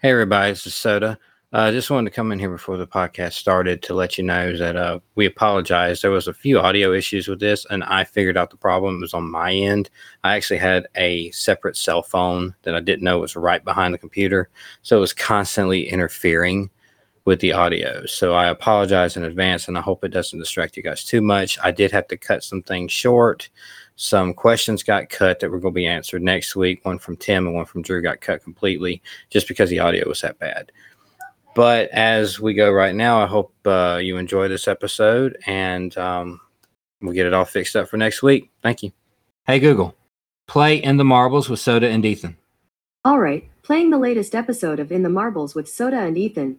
Hey, everybody, this is Soda. I uh, just wanted to come in here before the podcast started to let you know that uh, we apologize. There was a few audio issues with this, and I figured out the problem it was on my end. I actually had a separate cell phone that I didn't know was right behind the computer, so it was constantly interfering with the audio. So I apologize in advance, and I hope it doesn't distract you guys too much. I did have to cut some things short. Some questions got cut that were going to be answered next week. One from Tim and one from Drew got cut completely just because the audio was that bad. But as we go right now, I hope uh, you enjoy this episode and um, we'll get it all fixed up for next week. Thank you. Hey, Google, play In the Marbles with Soda and Ethan. All right, playing the latest episode of In the Marbles with Soda and Ethan.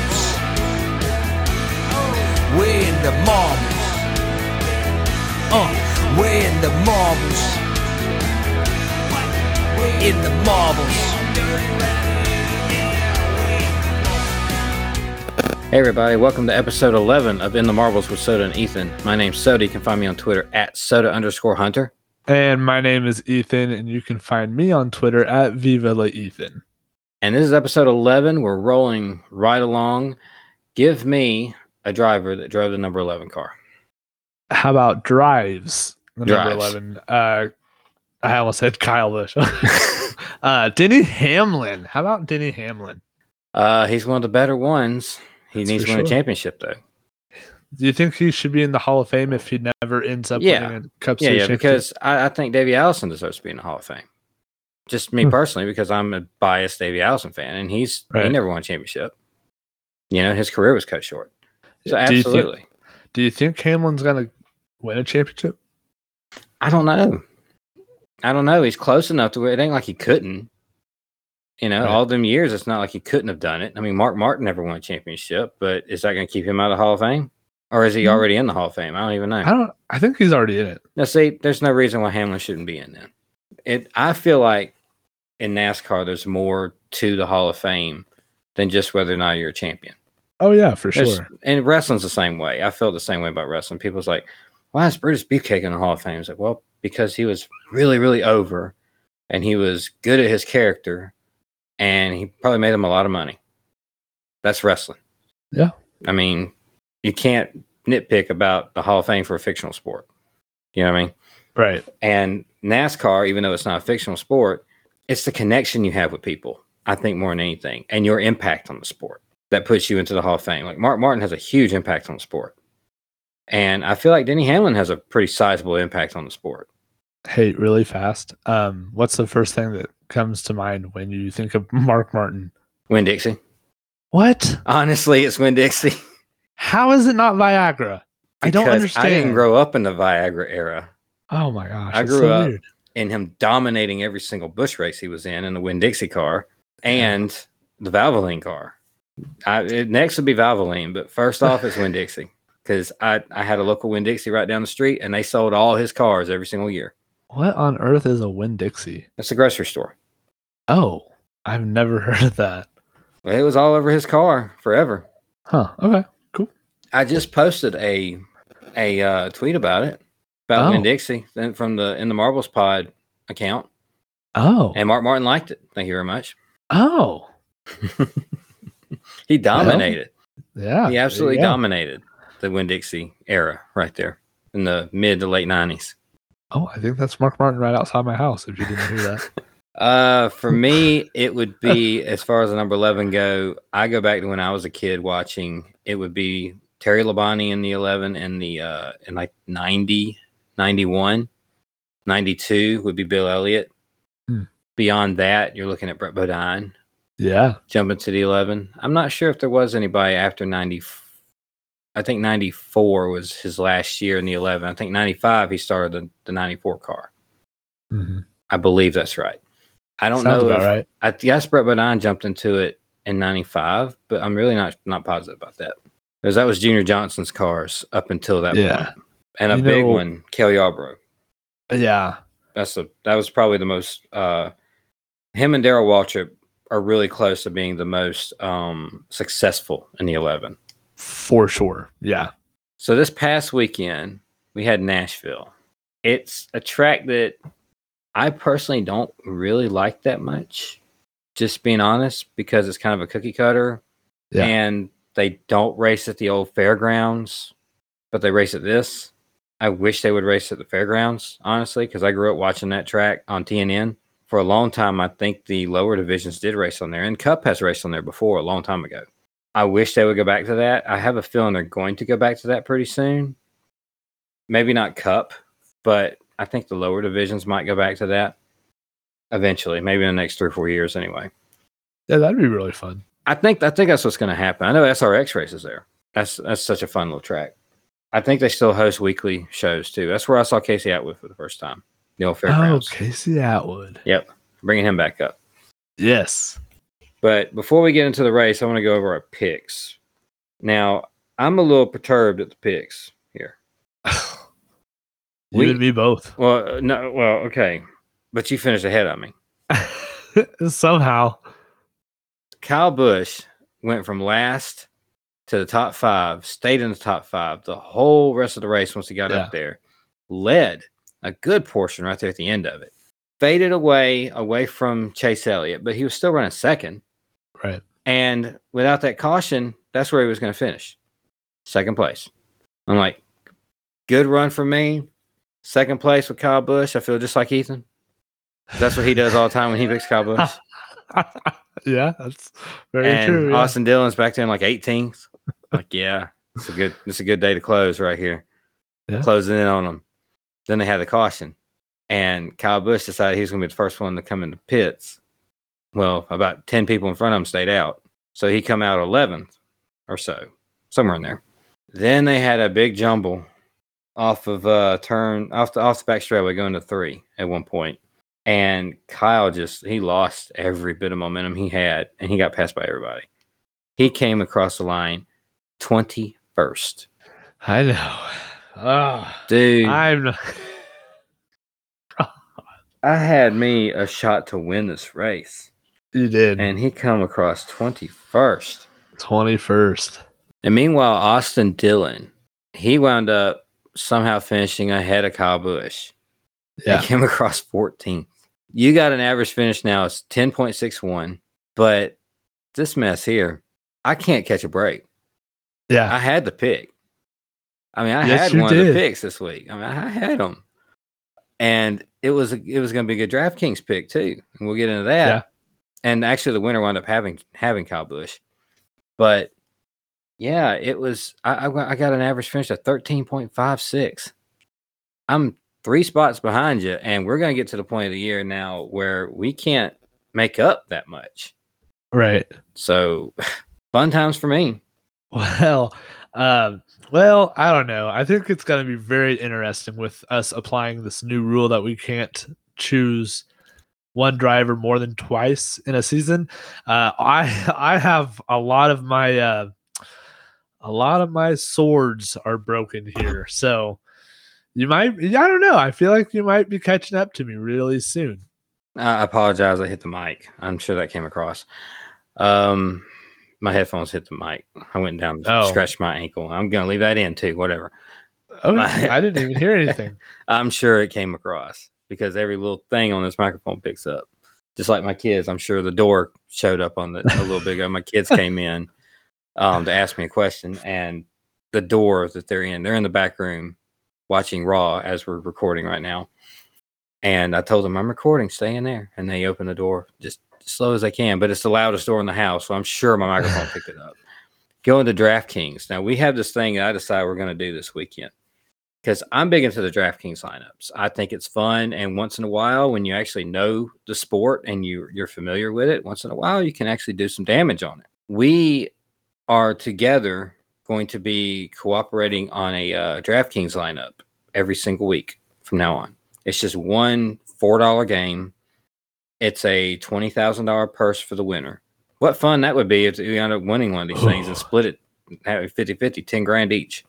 The marbles. Uh, we're in the marbles. In the marbles. Hey, everybody, welcome to episode 11 of In the Marbles with Soda and Ethan. My name's Soda. You can find me on Twitter at soda underscore hunter. And my name is Ethan, and you can find me on Twitter at Viva La Ethan. And this is episode 11. We're rolling right along. Give me a driver that drove the number 11 car. How about drives the Drives. number 11? Uh, I almost said Kyle Busch. uh, Denny Hamlin. How about Denny Hamlin? Uh, he's one of the better ones. He That's needs for to win a championship, though. Do you think he should be in the Hall of Fame if he never ends up Yeah. winning a Cup Yeah, Series yeah, championship? because I, I think Davey Allison deserves to be in the Hall of Fame. Just me Hmm. personally, because I'm a biased Davey Allison fan, and he's he never won a championship. You know, his career was cut short. So Do you think- absolutely, Do you think Hamlin's going to win a championship? I don't know. I don't know. He's close enough to where it ain't like he couldn't. You know, Right. all them years, it's not like he couldn't have done it. I mean, Mark Martin never won a championship, but is that going to keep him out of the Hall of Fame, or is he Hmm. already in the Hall of Fame? I don't even know. I don't. I think he's already in it. Now, see, there's no reason why Hamlin shouldn't be in then. It, I feel like in NASCAR, there's more to the Hall of Fame than just whether or not you're a champion. Oh yeah, for sure. And wrestling's the same way. I feel the same way about wrestling. People's like, why is Brutus Beefcake in the Hall of Fame? It's like, well, because he was really, really over and he was good at his character and he probably made him a lot of money. That's wrestling. Yeah. I mean, you can't nitpick about the Hall of Fame for a fictional sport. You know what I mean? Right. And NASCAR, even though it's not a fictional sport, it's the connection you have with people, I think, more than anything, and your impact on the sport that puts you into the Hall of Fame. Like Mark Martin has a huge impact on the sport. And I feel like Denny Hamlin has a pretty sizable impact on the sport. Hey, really fast. Um, what's the first thing that comes to mind when you think of Mark Martin? Win Dixie. What? Honestly, it's Winn-Dixie. How is it not Viagra? I don't understand. I didn't grow up in the Viagra era. Oh my gosh. I grew so up- weird. in him dominating every single Busch race he was in in the Winn-Dixie car and the Valvoline car. I, it, next would be Valvoline, but first off is Winn-Dixie because I, I had a local Winn-Dixie right down the street and they sold all his cars every single year. What on earth is a Win Dixie? It's a grocery store. Oh, I've never heard of that. It was all over his car forever. Huh. Okay. Cool. I just posted a a uh, tweet about it about Win Oh. Dixie then from the in the Marbles Pod account, Oh. and Mark Martin liked it. Thank you very much. Oh. He dominated. Yeah. he absolutely dominated the Winn-Dixie era right there in the mid to late nineties. Oh, I think that's Mark Martin right outside my house. If you didn't hear that. Uh, for me, it would be as far as the number eleven go. I go back to when I was a kid watching. It would be Terry Labonte in the 11 and the uh in like 90, 91, 92 would be Bill Elliott. Hmm. Beyond that, you're looking at Brett Bodine Yeah. jumping to the 11. I'm not sure if there was anybody after 90. I think 94 was his last year in the 11. I think 95 he started the, the 94 car. Mhm. I believe that's right. I don't Sounds know about if, right. I guess Brett Bodine jumped into it in '95, but I'm really not not positive about that because that was Junior Johnson's cars up until that Yeah. point, and a You big know- one, Cale Yarborough. Yeah. That's a that was probably the most. uh Him and Darrell Waltrip are really close to being the most um successful in the 11. For sure. Yeah. So this past weekend we had Nashville. It's a track that I personally don't really like that much. Just being honest, because it's kind of a cookie cutter, Yeah. and they don't race at the old fairgrounds, but they race at this. I wish they would race at the fairgrounds, honestly, because I grew up watching that track on TNN for a long time. I think the lower divisions did race on there, and Cup has raced on there before a long time ago. I wish they would go back to that. I have a feeling they're going to go back to that pretty soon. Maybe not Cup, but I think the lower divisions might go back to that eventually, maybe in the next three or four years anyway. Yeah, that'd be really fun. I think I think that's what's going to happen. I know SRX races there. That's that's such a fun little track. I think they still host weekly shows too. That's where I saw Casey Atwood for the first time. The old Oh. Casey Atwood. Yep, bringing him back up. Yes. But before we get into the race, I want to go over our picks. Now, I'm a little perturbed at the picks here. you We- and me both. Well, uh, no, well, okay, but you finished ahead of me. Somehow. Kyle Busch went from last to the top five, stayed in the top five the whole rest of the race once he got Yeah. up there, led a good portion right there at the end of it, faded away away from Chase Elliott, but he was still running second. Right. And without that caution, that's where he was going to finish. Second place. I'm like, good run for me. Second place with Kyle Busch. I feel just like Ethan. That's what he does all the time when he picks Kyle Busch. yeah, that's very and true. yeah. Austin Dillon's back there in like 18th. Like, yeah, it's a good it's a good day to close right here. Yeah. Closing in on them. Then they had the caution. And Kyle Busch decided he was gonna be the first one to come into pits. Well, about 10 people in front of him stayed out. So he come out 11th or so, somewhere in there. Then they had a big jumble off of uh turn off the off the back straightaway going to three at one point. And Kyle just he lost every bit of momentum he had and he got passed by everybody. He came across the line 21st. I know. Oh, Dude, I, I'm not- had me a shot to win this race. you did. And he come across 21st. 21st. And meanwhile, Austin Dillon, he wound up somehow finishing ahead of Kyle Busch. Yeah. He came across 14th. You got an average finish now, it's 10.61. But this mess here, I can't catch a break. Yeah. I had the pick. I mean, I Yes, had one of the picks this week. I mean, I had them, and it was it was going to be a good DraftKings pick too, and we'll get into that. Yeah. And actually, the winner wound up having having Kyle Busch, but yeah, it was. I, I got- I got an average finish of thirteen point five six. I'm three spots behind you, and we're going to get to the point of the year now where we can't make up that much. Right. So, fun times for me. Well, um, well, I don't know. I think it's going to be very interesting with us applying this new rule that we can't choose one driver more than twice in a season. Uh, I I have a lot of my uh, a lot of my swords are broken here, so you might. I don't know. I feel like you might be catching up to me really soon. I apologize. I hit the mic. I'm sure that came across. Um, my headphones hit the mic. I went down, Oh. scratched my ankle. I'm gonna leave that in too. Whatever. Oh, My- I didn't even hear anything. I'm sure it came across because every little thing on this microphone picks up. Just like my kids, I'm sure the door showed up on the a little bit ago. My kids came in um, to ask me a question, and the door that they're in, they're in the back room watching Raw as we're recording right now. And I told them I'm recording, stay in there. And they opened the door just slow as they can, but it's the loudest door in the house, so I'm sure my microphone picked it up. going to DraftKings. Now we have this thing that I decide we're going to do this weekend because I'm big into the DraftKings lineups. I think it's fun, and once in a while, when you actually know the sport and you you're familiar with it, once in a while you can actually do some damage on it. We are together going to be cooperating on a uh, DraftKings lineup every single week from now on. It's just one four dollar game. It's a twenty thousand dollar purse for the winner. What fun that would be if we end up winning one of these things and split it, have it 50 50, 10 grand each.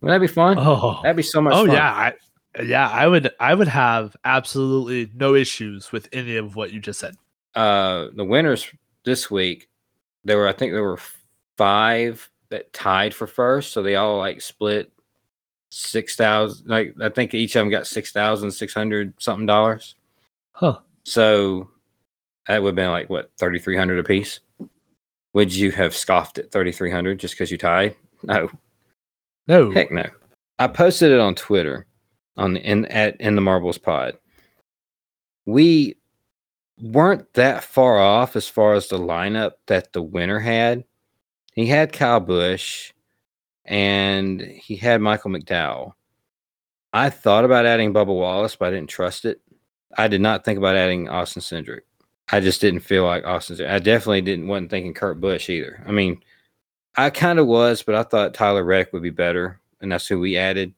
Would that be fun? Oh, That'd be so much fun. oh fun. yeah, I, yeah. I would, I would have absolutely no issues with any of what you just said. Uh, the winners this week, there were, I think there were five that tied for first. So they all like split 6,000. Like, I think each of them got 6,600 something dollars. Huh? So that would have been like what, 3,300 a piece? Would you have scoffed at 3,300 just because you tied? No. No. Heck no. I posted it on Twitter on the, in at in the Marbles Pod. We weren't that far off as far as the lineup that the winner had. He had Kyle Busch and he had Michael McDowell. I thought about adding Bubba Wallace, but I didn't trust it. I did not think about adding Austin Cindric. I just didn't feel like Austin. I definitely didn't wasn't thinking Kurt Busch either. I mean, I kind of was, but I thought Tyler Reddick would be better, and that's who we added.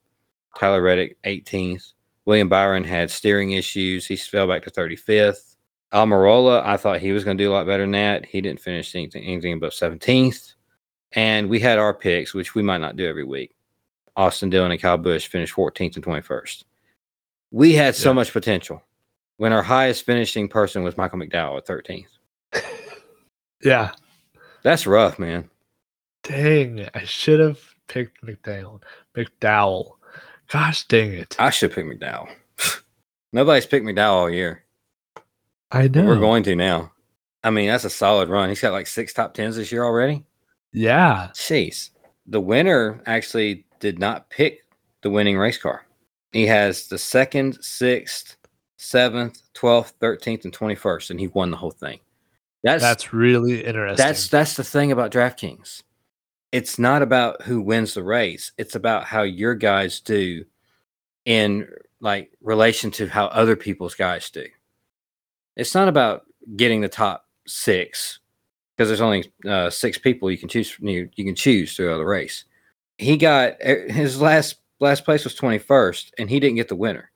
Tyler Reddick, 18th. William Byron had steering issues. He fell back to 35th. Almirola, I thought he was going to do a lot better than that. He didn't finish anything, anything above 17th. And we had our picks, which we might not do every week. Austin Dillon and Kyle Busch finished 14th and 21st. We had so Yeah. much potential when our highest finishing person was Michael McDowell at 13th. Yeah. That's rough, man. Dang, I should have picked McDowell. McDowell. Gosh dang it. I should pick McDowell. Nobody's picked McDowell all year. I know. We're going to now. I mean, that's a solid run. He's got like six top tens this year already. Yeah. Jeez. The winner actually did not pick the winning race car. He has the second, sixth, seventh, twelfth, thirteenth, and twenty-first, and he won the whole thing. That's That's really interesting. that's that's the thing about DraftKings. It's not about who wins the race. It's about how your guys do in like relation to how other people's guys do. It's not about getting the top six because there's only uh, six people you can choose. From, you, you can choose throughout the race. He got eh, his last last place was 21st, and he didn't get the winner.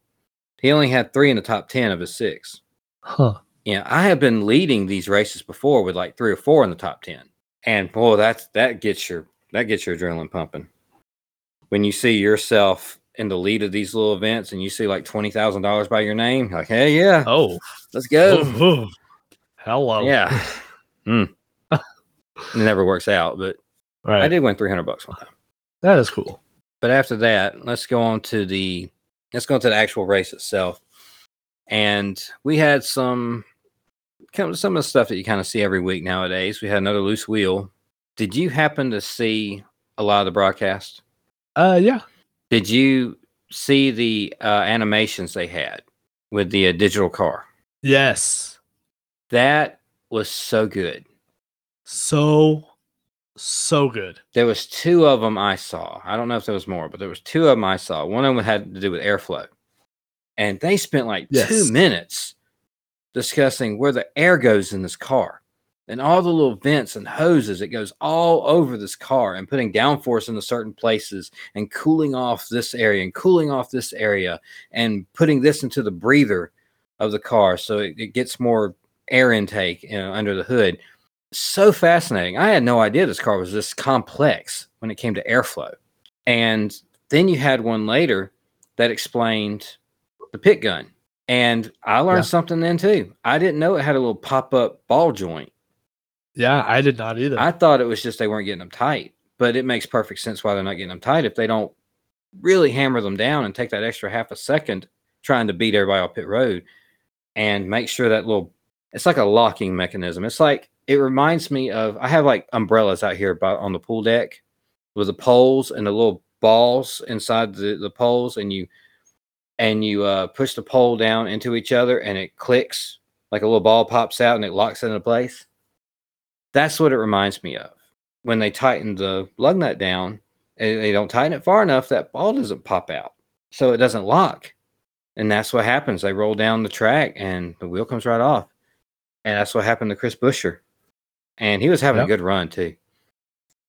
He only had three in the top ten of his six. huh. Yeah, I have been leading these races before with like three or four in the top ten, and boy, that's that gets your that gets your adrenaline pumping. When you see yourself in the lead of these little events, and you see like twenty thousand dollars by your name, like, hey, yeah, Oh. let's go. Oh, oh. Hello. Yeah, Hmm. it never works out, but Right. I did win three hundred bucks one time. That is cool. But after that, let's go on to the let's go into the actual race itself. And we had some kind of some of the stuff that you kind of see every week nowadays. We had another loose wheel. Did you happen to see a lot of the broadcast? Uh yeah. Did you see the uh, animations they had with the uh, digital car? Yes. That was so good. So so good. There was two of them I saw. I don't know if there was more, but there was two of them I saw. One of them had to do with airflow, and they spent like Yes. two minutes discussing where the air goes in this car and all the little vents and hoses. It goes all over this car and putting downforce into certain places and cooling off this area and cooling off this area and putting this into the breather of the car so it, it gets more air intake you know, under the hood so fascinating. I had no idea this car was this complex when it came to airflow. And then you had one later that explained the pit gun. And I learned Yeah. something then too. I didn't know it had a little pop up ball joint. Yeah, I did not either. I thought it was just they weren't getting them tight, but it makes perfect sense why they're not getting them tight if they don't really hammer them down and take that extra half a second trying to beat everybody off pit road and make sure that little it's like a locking mechanism. It's like it reminds me of I have like umbrellas out here about on the pool deck with the poles and the little balls inside the, the poles and you and you uh, push the pole down into each other and it clicks like a little ball pops out and it locks into place. That's what it reminds me of. when they tighten the lug nut down, and they don't tighten it far enough, that ball doesn't pop out, so it doesn't lock, and that's what happens. They roll down the track, and the wheel comes right off, and that's what happened to Chris Buescher, and he was having Yep. a good run too.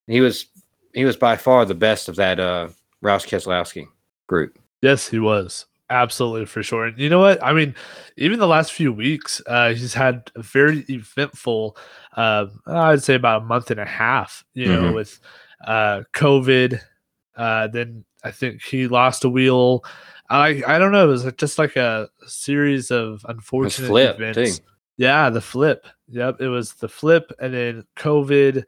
He was he was by far the best of that uh, Roush Keselowski group. Yes, he was. Absolutely for sure. And you know what? I mean, even the last few weeks, uh, he's had a very eventful, uh, I'd say about a month and a half, you know, Mhm. with uh, COVID. Uh, then I think he lost a wheel. I I don't know. It was just like a series of unfortunate events. too. Yeah, the flip. Yep, it was the flip, and then COVID,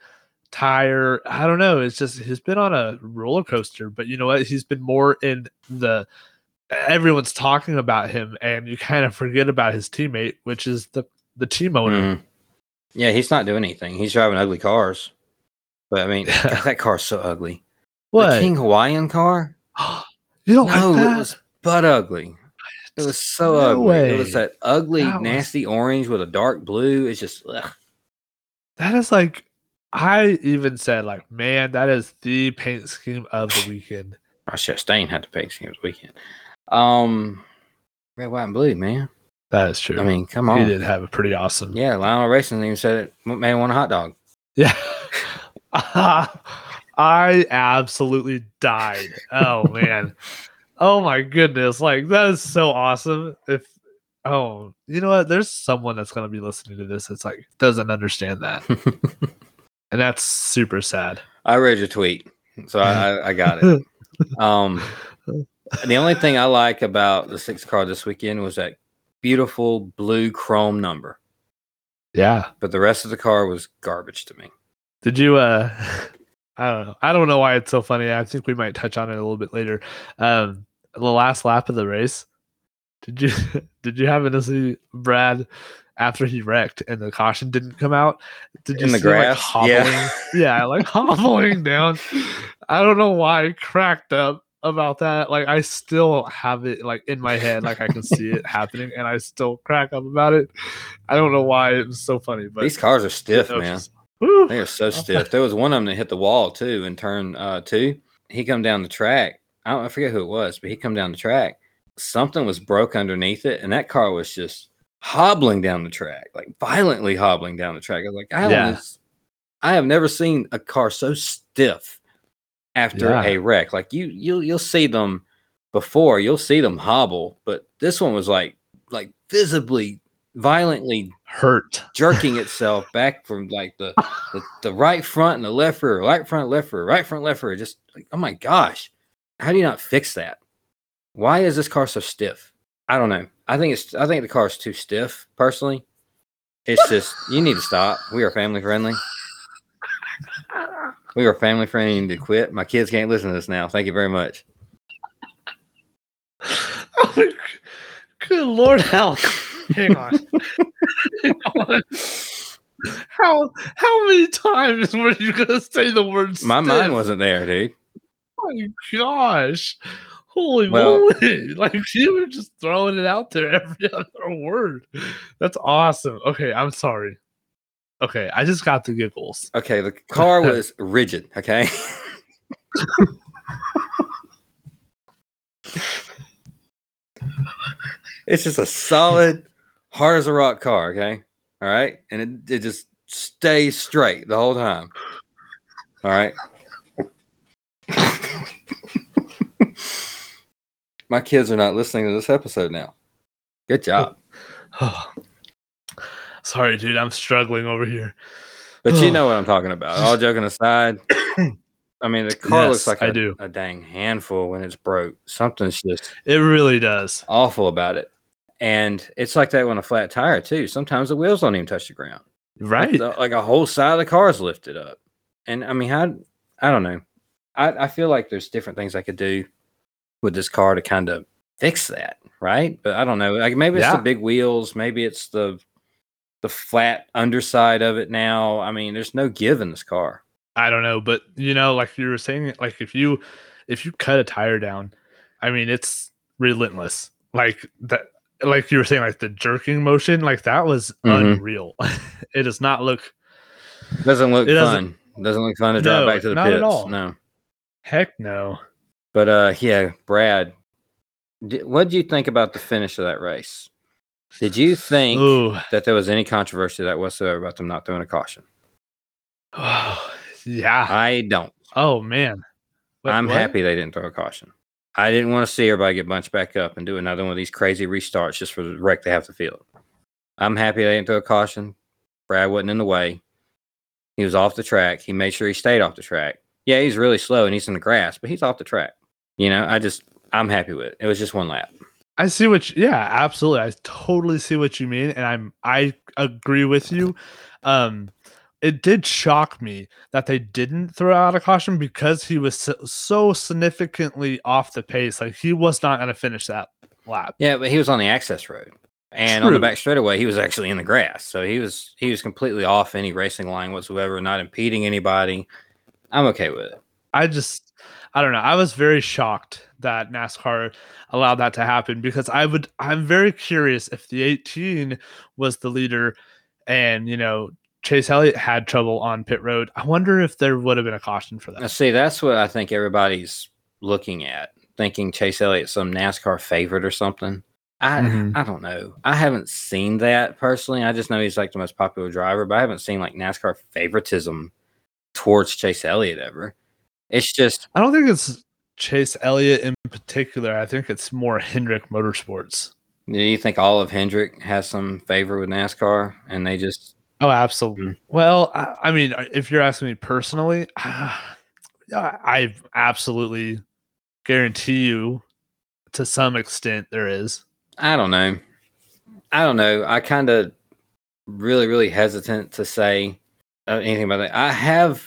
tire. I don't know. It's just he's been on a roller coaster. But you know what? He's been more in the. Everyone's talking about him, and you kind of forget about his teammate, which is the the team owner. Mhm. Yeah, he's not doing anything. He's driving ugly cars. But I mean, God, that car's so ugly. The What? King Hawaiian car? you don't no, like it that? was butt ugly. It was so No ugly. It was that ugly, That was- nasty orange with a dark blue. It's just ugh. That is like, I even said like, man, that is the paint scheme of the weekend. I Chastain had to pay him this weekend. Um, red, white, and blue, man. That is true. I mean, come on. he did have a pretty awesome. Yeah, Lionel Racing even said it. Man, want a hot dog. Yeah. I absolutely died. Oh man. oh my goodness. Like that is so awesome. If oh, you know what? There's someone that's gonna be listening to this that's like doesn't understand that. and that's super sad. I read your tweet, so I, I, got it. Um, the only thing I like about the sixth car this weekend was that beautiful blue chrome number, Yeah. but the rest of the car was garbage to me. Did you uh I don't know. I don't know why it's so funny. I think we might touch on it a little bit later. Um the last lap of the race. Did you did you happen to see Brad after he wrecked and the caution didn't come out? Did you In the see him, like, grass? hobbling? Yeah. yeah, like hobbling down. I don't know why I cracked up about that. Like I still have it like in my head, like I can see it happening, and I still crack up about it. I don't know why it was so funny, but These cars are stiff, it was man. just- Woo. They are so stiff. There was one of them that hit the wall too in turn uh, two. He come down the track. I don't I forget who it was, but he come down the track. Something was broke underneath it, and that car was just hobbling down the track, like violently hobbling down the track. I was like, I, Yeah. was, I have never seen a car so stiff after Yeah. a wreck. Like you, you'll you'll see them before, you'll see them hobble, but this one was like like visibly, violently hurt. jerking itself back from like the, the the right front and the left rear, right front, left rear, right front, left rear. Just like, oh my gosh, how do you not fix that? Why is this car so stiff? I don't know. I think it's I think the car is too stiff. Personally, it's just you need to stop. We are family friendly. We are family friendly. You need to quit. My kids can't listen to this now. Thank you very much. Good Lord, hell! Hang on. How how many times were you gonna say the word? My stiff? mind wasn't there, dude. Oh my gosh! Holy Well- moly! Like you were just throwing it out there every other word. That's awesome. Okay, I'm sorry. Okay, I just got the giggles. Okay, the car was rigid. Okay. it's just a solid, hard as a rock car. Okay. All right. And it, it just stays straight the whole time. All right. My kids are not listening to this episode now. Good job. Oh. Sorry, dude. I'm struggling over here. But you know what I'm talking about. All joking aside, I mean, the car looks like I a, do. a dang handful when it's broke. Something's just It really does. awful about it. And it's like that on a flat tire, too. Sometimes the wheels don't even touch the ground. Like, Right. the- like a whole side of the car is lifted up. And I mean, how, I don't know. I, I feel like there's different things I could do with this car to kind of fix that, right? But I don't know. Like maybe it's Yeah. the big wheels, maybe it's the the flat underside of it now. I mean, there's no give in this car. I don't know, but you know, like you were saying, like if you if you cut a tire down, I mean, it's relentless. Like that, like you were saying, like the jerking motion, like that was Mhm. unreal. it does not look. Doesn't look It doesn't- fun. Doesn't look fun to drive No, back to the not at all. No. Heck no. But uh, yeah, Brad, what do you think about the finish of that race? Did you think Ooh. that there was any controversy that whatsoever about them not throwing a caution? Oh, yeah. I don't. Oh man. What- I'm what? happy they didn't throw a caution. I didn't want to see everybody get bunched back up and do another one of these crazy restarts just for the wreck they have to field. I'm happy they didn't throw a caution. Brad wasn't in the way. He was off the track. He made sure he stayed off the track. Yeah, he's really slow and he's in the grass, but he's off the track. You know, I just I'm happy with it. It was just one lap. I see what you, yeah, absolutely. I totally see what you mean and I'm I agree with you. Um it did shock me that they didn't throw out a caution because he was so, so significantly off the pace. Like he was not going to finish that lap. Yeah, but he was on the access road. And on the True. back straightaway, he was actually in the grass. So he was he was completely off any racing line whatsoever, not impeding anybody. I'm okay with it. I just I don't know. I was very shocked that NASCAR allowed that to happen because I would I'm very curious if the 18 was the leader and you know Chase Elliott had trouble on pit road. I wonder if there would have been a caution for Now, that. see, that's what I think everybody's looking at, thinking Chase Elliott some NASCAR favorite or something. I Mhm. I don't know. I haven't seen that personally. I just know he's like the most popular driver, but I haven't seen like NASCAR favoritism towards Chase Elliott ever. It's just I don't think it's Chase Elliott in particular. I think it's more Hendrick Motorsports. do you think all of Hendrick has some favor with NASCAR and they just Oh, absolutely. Mm. Well, I, I mean, uh, if you're asking me personally, I I absolutely guarantee you, to some extent, there is. I don't know. I don't know. I kind of really, really hesitant to say uh, anything about that. I have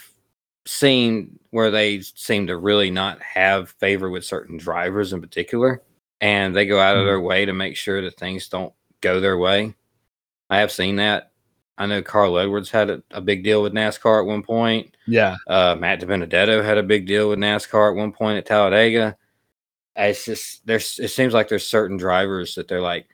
seen where they seem to really not have favor with certain drivers in particular, and they go out of Mhm. their way to make sure that things don't go their way. I have seen that. I know Carl Edwards had a, a big deal with NASCAR at one point. Yeah. Uh, Matt DiBenedetto had a big deal with NASCAR at one point at Talladega. It's just there's it seems like there's certain drivers that they're like,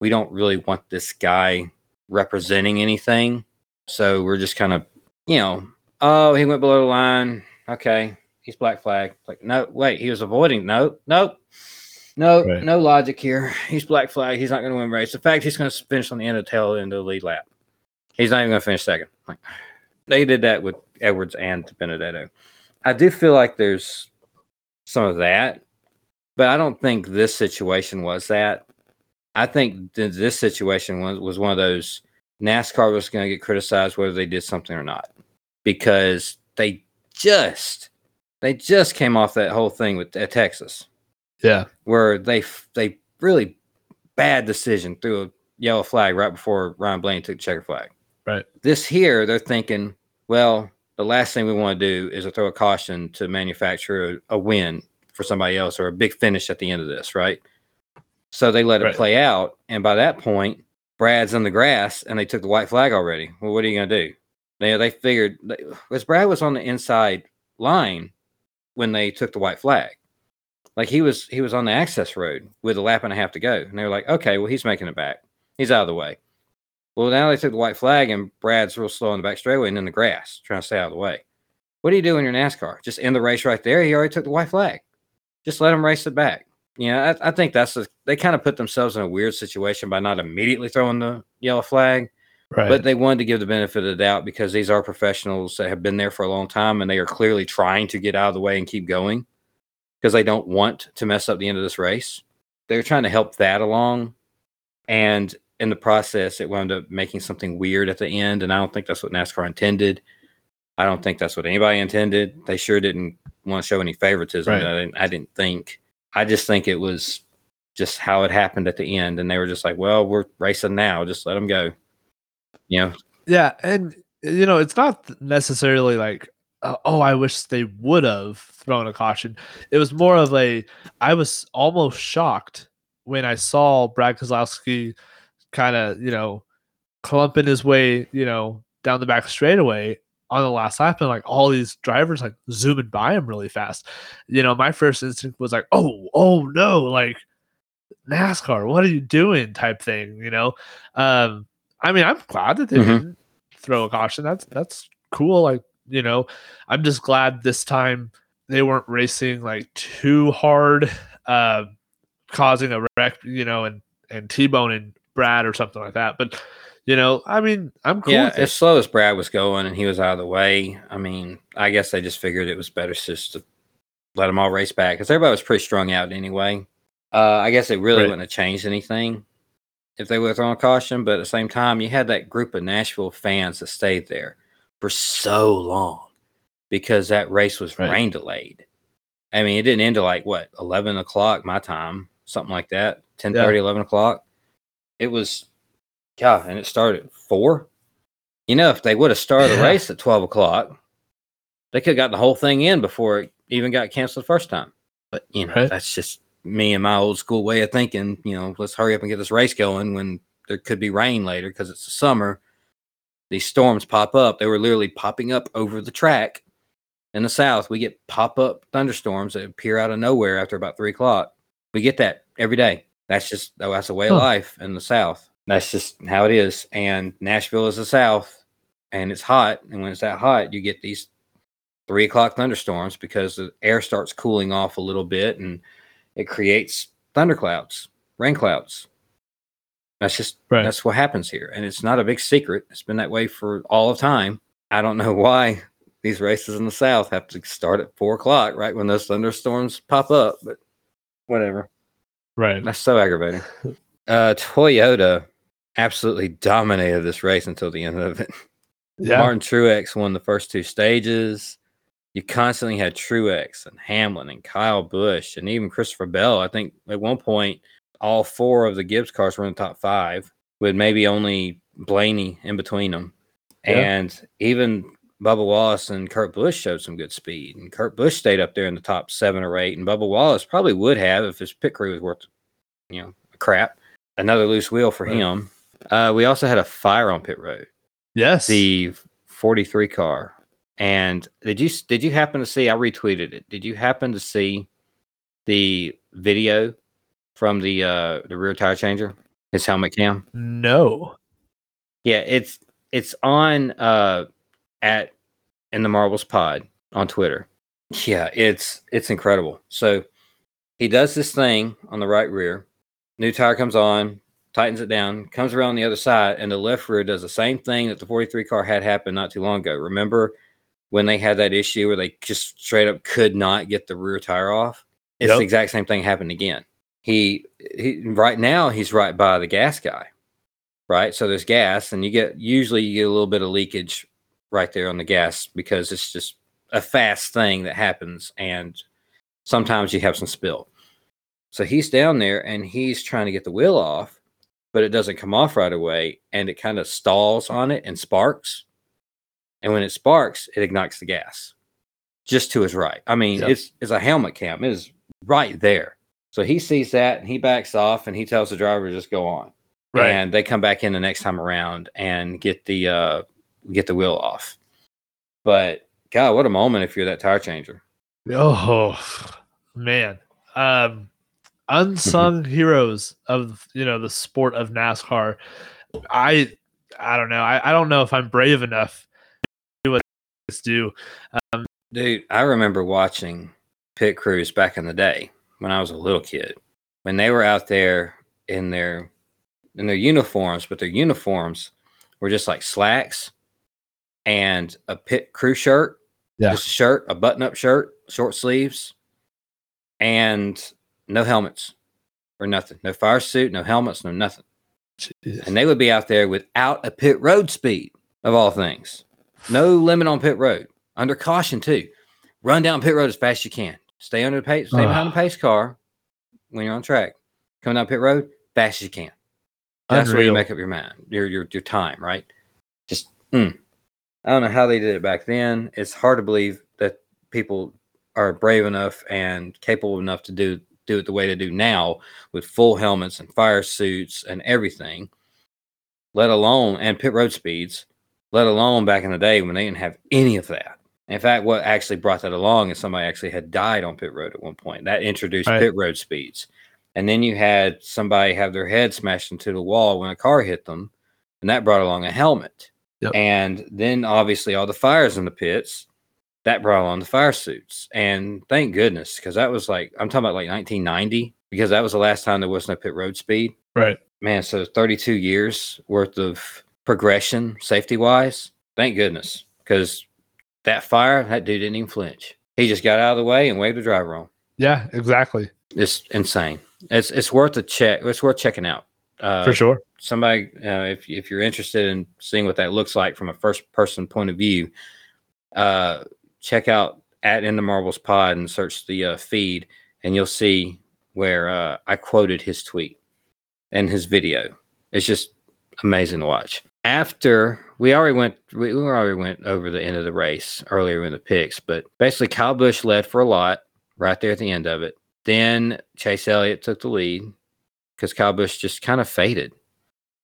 we don't really want this guy representing anything. So we're just kind of, you know, oh, he went below the line. Okay, he's black flag. Like, no, wait, he was avoiding. No, nope. No, Right. no logic here. He's black flag. He's not going to win race. In fact, he's going to finish on the end of the tail end of the lead lap. He's not even going to finish second. Like, they did that with Edwards and Benedetto. I do feel like there's some of that, but I don't think this situation was that. I think th- this situation was, was one of those NASCAR was going to get criticized whether they did something or not because they just they just came off that whole thing with at Texas Yeah. where they f- they really bad decision threw a yellow flag right before Ryan Blaney took the checker flag. Right. This here, they're thinking, well, the last thing we want to do is to throw a caution to manufacture a, a win for somebody else or a big finish at the end of this, right? So they let Right. it play out, and by that point, Brad's in the grass, and they took the white flag already. Well, what are you gonna do? They they figured because Brad was on the inside line when they took the white flag like he was he was on the access road with a lap and a half to go and they were like okay well he's making it back he's out of the way well now they took the white flag and brad's real slow in the back straightaway and in the grass trying to stay out of the way what do you do when you're nascar just end the race right there he already took the white flag just let him race it back you know i, I think that's a, they kind of put themselves in a weird situation by not immediately throwing the yellow flag Right. but they wanted to give the benefit of the doubt because these are professionals that have been there for a long time and they are clearly trying to get out of the way and keep going because they don't want to mess up the end of this race. They're trying to help that along. And in the process, it wound up making something weird at the end. And I don't think that's what NASCAR intended. I don't think that's what anybody intended. They sure didn't want to show any favoritism. Right. I, didn't, I didn't think. I just think it was just how it happened at the end. And they were just like, well, we're racing now. Just let them go. You know, Yeah, and you know, it's not necessarily like, uh, oh, I wish they would have thrown a caution. It was more of a, I was almost shocked when I saw Brad Keselowski kind of, you know, clumping his way, you know, down the back straightaway on the last lap, and like all these drivers like zooming by him really fast. You know, my first instinct was like, oh, oh no, like NASCAR, what are you doing? Type thing, you know. Um, I mean, I'm glad that they Mhm. didn't throw a caution. That's that's cool. Like you know, I'm just glad this time they weren't racing like too hard, uh, causing a wreck, you know, and and T-boning Brad or something like that. But you know, I mean, I'm cool. yeah, as slow as Brad was going and he was out of the way, I mean, I guess they just figured it was better just to let them all race back because everybody was pretty strung out anyway. Uh, I guess it really Right. wouldn't have changed anything if they would have thrown a caution, but at the same time, you had that group of Nashville fans that stayed there for so long because that race was Right. rain delayed. I mean, it didn't end till like what, 11 o'clock my time, something like that, 10 11 o'clock. It was, yeah, and it started at four. You know, if they would have started the race at 12 o'clock, they could have got the whole thing in before it even got canceled the first time. But, you know, Right. that's just me and my old school way of thinking. You know, let's hurry up and get this race going when there could be rain later because it's the summer. These storms pop up. They were literally popping up over the track in the south. We get pop up thunderstorms that appear out of nowhere after about three o'clock. We get that every day. That's just oh, that's a way of Huh. life in the south. That's just how it is. And Nashville is the south, and it's hot. And when it's that hot, you get these three o'clock thunderstorms because the air starts cooling off a little bit, and it creates thunderclouds, rain clouds. That's just Right. that's what happens here, and it's not a big secret. It's been that way for all of time. I don't know why these races in the South have to start at four o'clock, right when those thunderstorms pop up, but whatever. Right. That's so aggravating. Uh, Toyota absolutely dominated this race until the end of it. Yeah. Martin Truex won the first two stages. You constantly had Truex and Hamlin and Kyle Busch and even Christopher Bell. I think at one point, all four of the Gibbs cars were in the top five, with maybe only Blaney in between them. Yeah. And even Bubba Wallace and Kurt Busch showed some good speed. And Kurt Busch stayed up there in the top seven or eight. And Bubba Wallace probably would have if his pit crew was worth, you know, crap. Another loose wheel for Right. him. Uh, we also had a fire on pit road Yes. the 43 car. And did you did you happen to see? I retweeted it. Did you happen to see the video from the uh the rear tire changer? His helmet cam. no. Yeah, it's it's on uh at in the Marbles Pod on Twitter. Yeah, it's it's incredible. So he does this thing on the right rear. New tire comes on, tightens it down, comes around the other side, and the left rear does the same thing that the 43 car had happen not too long ago. Remember when they had that issue where they just straight up could not get the rear tire off? It's Yep. the exact same thing happened again. He, he right now he's right by the gas guy right? So there's gas, and you get usually you get a little bit of leakage right there on the gas because it's just a fast thing that happens, and sometimes you have some spill. So he's down there and he's trying to get the wheel off, but it doesn't come off right away, and it kind of stalls on it and sparks. And when it sparks, it ignites the gas just to his right. I mean, Yep. it's it's a helmet cam. It is right there. So he sees that and he backs off and he tells the driver to just go on Right. and they come back in the next time around and get the uh get the wheel off. But God, what a moment if you're that tire changer. Oh man. Um unsung heroes of you know the sport of NASCAR. I I don't know. I, I don't know if I'm brave enough to do what this do. Dude, I remember watching pit crews back in the day when I was a little kid. When they were out there in their in their uniforms, but their uniforms were just like slacks and a pit crew shirt. Yeah. Just a shirt, a button-up shirt, short sleeves, and no helmets or nothing. No fire suit, no helmets, no nothing. and they would be out there without a pit road speed of all things. No limit on pit road. Under caution too. Run down pit road as fast as you can. Stay under the pace, stay behind the pace car when you're on track. Come down pit road fast as you can. That's where you make up your mind, your your your time, right? Just mm. I don't know how they did it back then. It's hard to believe that people are brave enough and capable enough to do do it the way they do now with full helmets and fire suits and everything, let alone and pit road speeds, let alone back in the day when they didn't have any of that. In fact, what actually brought that along is somebody actually had died on pit road at one point. That introduced Right. pit road speeds. And then you had somebody have their head smashed into the wall when a car hit them, and that brought along a helmet. Yep. And then obviously all the fires in the pits that brought on the fire suits. And thank goodness, because that was like, I'm talking about like 1990, because that was the last time there was no pit road speed. Right. Man, so 32 years worth of progression safety wise. Thank goodness, because that fire, that dude didn't even flinch. He just got out of the way and waved the driver on. Yeah, exactly. It's insane. It's it's worth a check. It's worth checking out. Uh, For sure. somebody uh, if if you're interested in seeing what that looks like from a first person point of view uh check out at in the marbles pod and search the uh, feed and you'll see where uh, i quoted his tweet and his video. It's just amazing to watch. After we already went we we already went over the end of the race earlier in the picks but basically kyle busch led for a lot right there at the end of it. Then chase elliott took the lead because kyle busch just kind of faded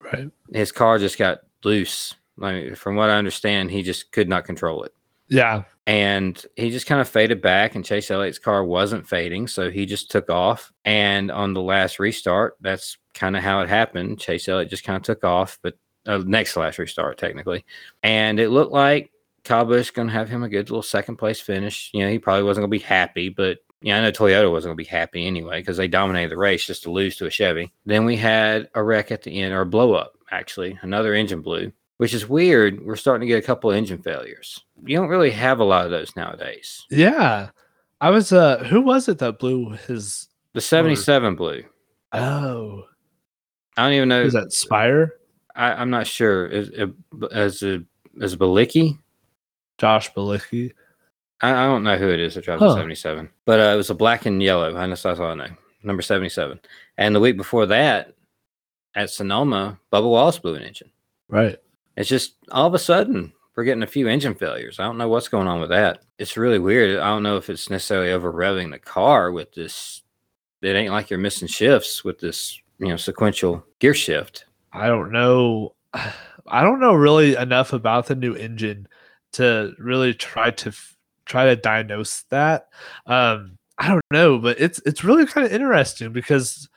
Right. his car just got loose. Like from what I understand, he just could not control it. Yeah. And he just kind of faded back, and Chase Elliott's car wasn't fading, so he just took off. And on the last restart, that's kind of how it happened. Chase Elliott just kind of took off, but uh, next last restart technically, and it looked like Kyle Busch going to have him a good little second place finish. You know, he probably wasn't going to be happy, but yeah, I know Toyota wasn't going to be happy anyway because they dominated the race just to lose to a Chevy. Then we had a wreck at the end, or a blow up, actually. Another engine blew, which is weird. We're starting to get a couple of engine failures. You don't really have a lot of those nowadays. Yeah. I was uh who was it that blew his The 77 blew. oh I don't even know. Is that Spire? I, I'm not sure. Is as a as Bilicki? Josh Bilicki. I, I don't know who it is that drives Huh. the 77, but uh, it was a black and yellow. I know that's all I know. Number 77. And the week before that, at Sonoma, Bubba Wallace blew an engine. Right. It's just all of a sudden we're getting a few engine failures. I don't know what's going on with that. It's really weird. I don't know if it's necessarily over revving the car with this. It ain't like you're missing shifts with this, you know, sequential gear shift. I don't know. I don't know really enough about the new engine to really try to try to diagnose that. Um, I don't know, but it's it's really kind of interesting because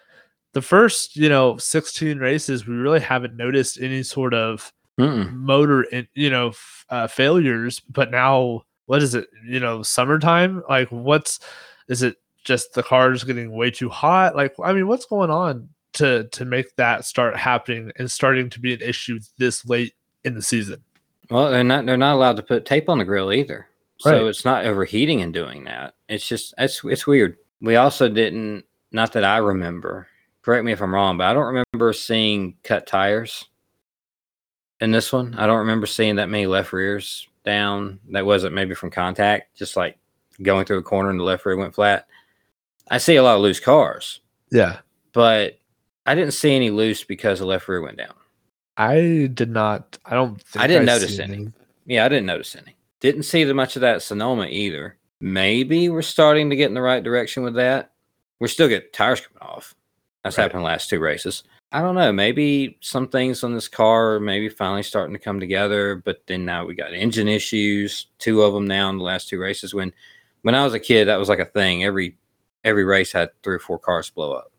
the first you know 16 races we really haven't noticed any sort of Mm-mm. motor in you know f- uh, failures, but now what is it? You know, summertime. Like, what's is it? Just the car's getting way too hot. Like, I mean, what's going on to to make that start happening and starting to be an issue this late in the season? Well, they're not they're not allowed to put tape on the grill either. So it's not overheating and doing that. It's just it's it's weird. We also didn't not that I remember. Correct me if I'm wrong, but I don't remember seeing cut tires in this one. I don't remember seeing that many left rears down. That wasn't maybe from contact, just like going through a corner and the left rear went flat. I see a lot of loose cars, Yeah, but I didn't see any loose because the left rear went down. I did not. I don't. Think I didn't I notice seen any. Yeah, I didn't notice any. Didn't see much of that at Sonoma either. Maybe we're starting to get in the right direction with that. We're still getting tires coming off. That's Right. happened the last two races. I don't know. Maybe some things on this car are maybe finally starting to come together, but then now we got engine issues. Two of them now in the last two races. When when I was a kid, that was like a thing. Every every race had three or four cars blow up.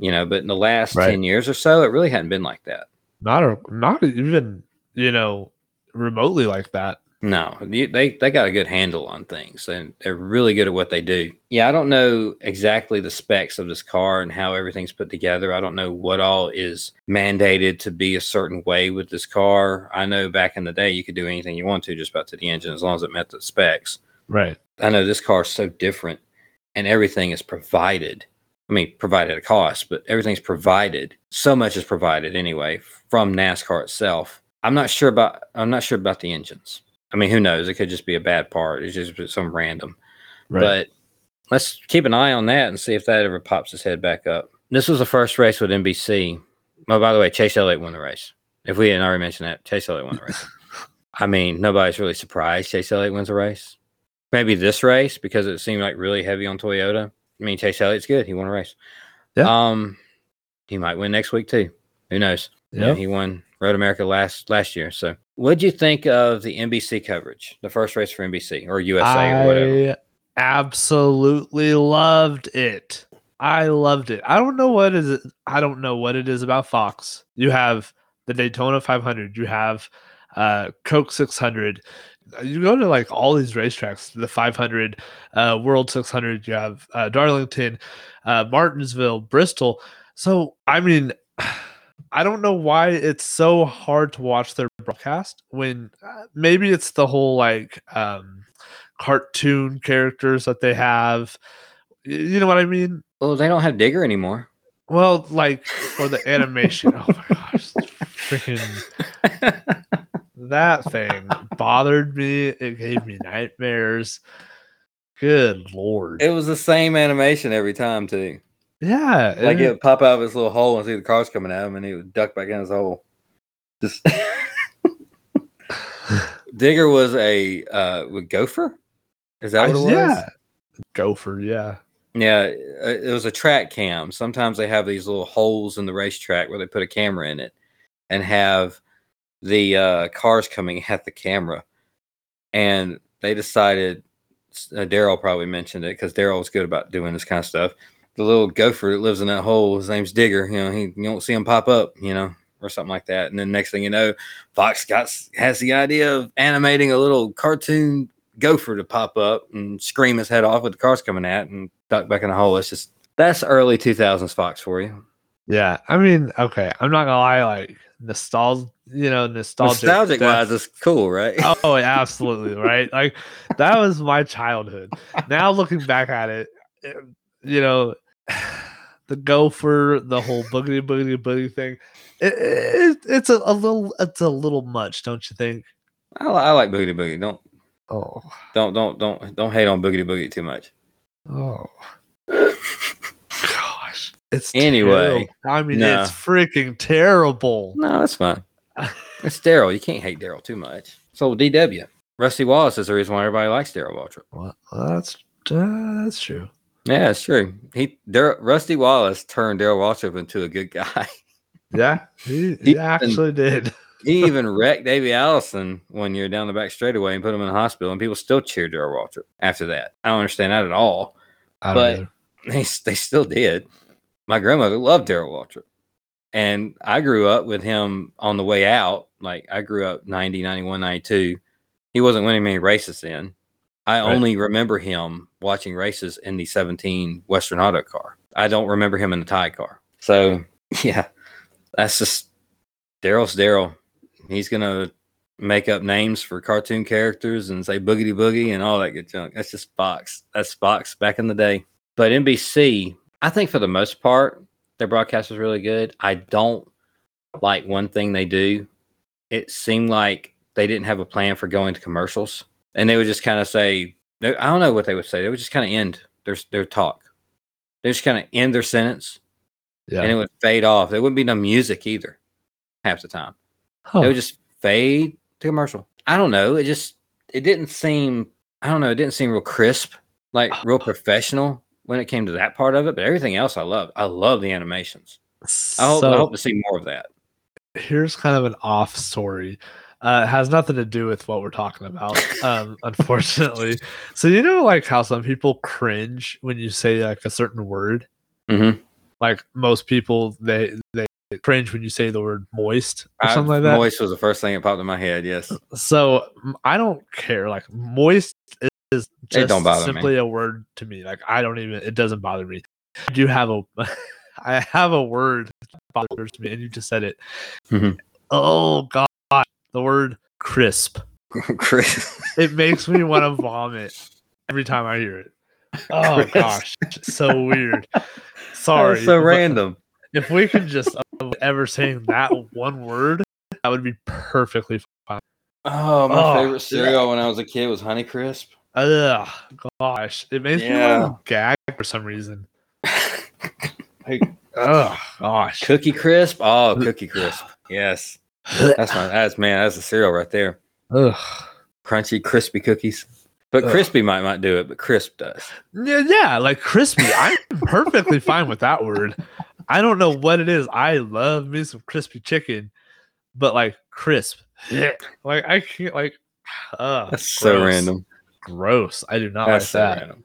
You know, but in the last Right. ten years or so, it really hadn't been like that. Not a, not even you know remotely like that. No, they they got a good handle on things, and they're really good at what they do. Yeah, I don't know exactly the specs of this car and how everything's put together. I don't know what all is mandated to be a certain way with this car. I know back in the day you could do anything you want to just about to the engine as long as it met the specs. Right. I know this car is so different, and everything is provided. I mean, provided at a cost, but everything's provided. So much is provided anyway from NASCAR itself. I'm not sure about. I'm not sure about the engines. I mean, who knows? It could just be a bad part. It's just some random. Right. But let's keep an eye on that and see if that ever pops its head back up. This was the first race with NBC. Oh, by the way, Chase Elliott won the race. If we didn't already mention that, Chase Elliott won the race. I mean, nobody's really surprised Chase Elliott wins a race. Maybe this race because it seemed like really heavy on Toyota. I mean, Chase Elliott's good. He won a race. Yeah. Um, he might win next week too. Who knows? Yeah, Yeah. he won Road America last last year. So, what'd you think of the NBC coverage, the first race for NBC or USA or whatever? I absolutely loved it. I loved it. I don't know what is it. I don't know what it is about Fox. You have the Daytona 500. You have uh, Coke 600. You go to like all these racetracks, the 500, uh, World 600. You have uh, Darlington, uh, Martinsville, Bristol. So I mean, I don't know why it's so hard to watch their broadcast when uh, maybe it's the whole like um, cartoon characters that they have. You know what I mean? Well, they don't have Digger anymore. Well, like for the animation. oh my gosh, freaking that thing bothered me. It gave me nightmares. Good lord. it was the same animation every time too. Yeah. Like it would pop out of his little hole and see the cars coming at him, and he would duck back in his hole. Just Digger was a uh, gopher. Is that what it was? yeah. Gopher, yeah. Yeah, uh, it was a track cam. Sometimes they have these little holes in the racetrack where they put a camera in it and have the uh, cars coming at the camera. And they decided, uh, Darrell probably mentioned it because Darrell was good about doing this kind of stuff. The little gopher that lives in that hole, his name's Digger. You know, he you don't see him pop up, you know, or something like that. And then next thing you know, Fox got has the idea of animating a little cartoon gopher to pop up and scream his head off with the cars coming at and duck back in the hole. It's just that's early 2000s Fox for you. Yeah. I mean, okay. I'm not gonna lie, like nostalgia, you know, nostalgic. Nostalgic wise, it's cool, right? oh absolutely right like that was my childhood now looking back at it it- you know the gopher the whole boogity boogity boogity thing it, it, it's a, a little it's a little much don't you think I, I like Boogie Boogie. Don't oh don't don't don't don't hate on Boogie Boogie too much. oh gosh it's Anyway, terrible. i mean no. it's freaking terrible No, that's fine. It's Darrell. You can't hate Darrell too much. So DW. Rusty Wallace is the reason why everybody likes Darrell Waltrip. well, that's uh, that's true Yeah, it's true. He Rusty Wallace turned Darrell Waltrip into a good guy. yeah he, He- he actually did he even wrecked Davey Allison one year down the back straightaway and put him in the hospital, and people still cheered Darrell Waltrip after that. I don't understand that at all. But-. They, they still did. My grandmother loved Darrell Waltrip. And I grew up with him on the way out. Like I grew up 90, 91, 92. He wasn't winning many races then. I Right. only remember him watching races in the 17 Western Auto car. I don't remember him in the Tide car. So, yeah, that's just Darrell's Darrell. He's going to make up names for cartoon characters and say boogity boogie and all that good junk. That's just Fox. That's Fox back in the day. But NBC, I think for the most part, their broadcast was really good. I don't like one thing they do. It seemed like they didn't have a plan for going to commercials, and they would just kind of say, "I don't know what they would say." They would just kind of end their their talk. They just kind of end their sentence, yeah and it would fade off. There wouldn't be no music either, half the time. Huh. It would just fade to commercial. I don't know. It just it didn't seem. I don't know. It didn't seem real crisp, like real professional when it came to that part of it. But everything else, I love. I love the animations. I hope, I hope to see more of that. here's kind of an off story. Uh, has nothing to do with what we're talking about, um, unfortunately. So you know, like how some people cringe when you say like a certain word. Mhm. Like most people, they they cringe when you say the word moist or I- something like that. Moist was the first thing that popped in my head. Yes. So I don't care. Like moist is- is It just don't bother me. simply a word to me. Like I don't even. It doesn't bother me. I do have a. I have a word that bothers me, and you just said it. Mhm. Oh God, the word crisp. Chris. It makes me want to vomit every time I hear it. Oh Crisp. gosh, so weird. Sorry. So random. If we could just ever saying that one word, that would be perfectly fine. Oh, my Oh, favorite cereal when I was a kid was Honey Crisp. Ugh, gosh, it makes me want to gag for some reason. Like, oh gosh, Cookie Crisp. Oh, Cookie Crisp. Yes. That's my that's man, that's a cereal right there. Ugh. Crunchy, crispy cookies. But Ugh. crispy might not do it, but crisp does. Yeah, yeah, like crispy. I'm perfectly fine with that word. I don't know what it is. I love me some crispy chicken, but like crisp, like I can't like. Uh, That's so random. Gross. I do not That's like so that. random.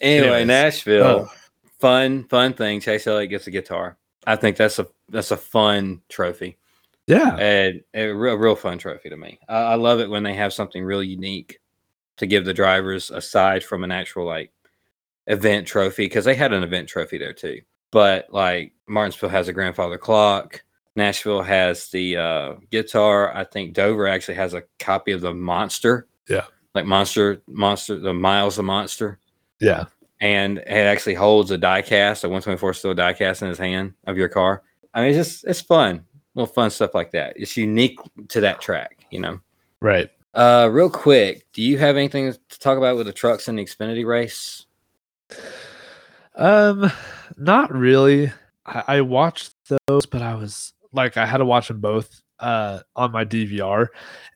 Anyway, Anyways. Nashville, Oh. fun, fun thing. Chase Elliott gets a guitar. I think that's a that's a fun trophy. Yeah. and a real, real fun trophy to me. I, I love it when they have something really unique to give the drivers aside from an actual like event trophy because they had an event trophy there too. But like Martinsville has a grandfather clock. Nashville has the uh, guitar. I think Dover actually has a copy of the Monster. Yeah. like Monster, Monster, the Miles the Monster, Yeah. and it actually holds a diecast, a 124 steel diecast in his hand of your car. I mean, it's just it's fun, little fun stuff like that. It's unique to that track, you know. Right. Uh, real quick, do you have anything to talk about with the trucks in the Xfinity race? Um, not really. I, I watched those, but I was like, I had to watch them both uh on my DVR,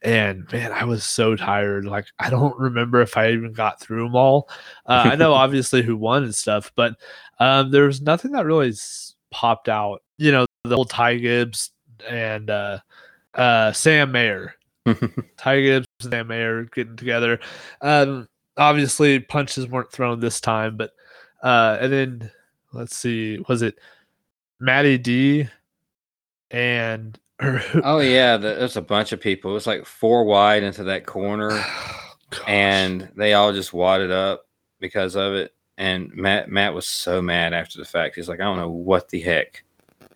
and man, I was so tired. Like, I don't remember if I even got through them all. Uh, I know obviously who won and stuff, but um, there was nothing that really s- popped out. You know, the whole Ty Gibbs and uh, uh, Sam Mayer. Ty Gibbs and Sam Mayer getting together. Um, obviously punches weren't thrown this time, but uh, and then let's see, was it Maddie D and oh yeah, the, there's a bunch of people. It was like four wide into that corner, and they all just wadded up because of it. And Matt Matt was so mad after the fact. He's like, I don't know what the heck.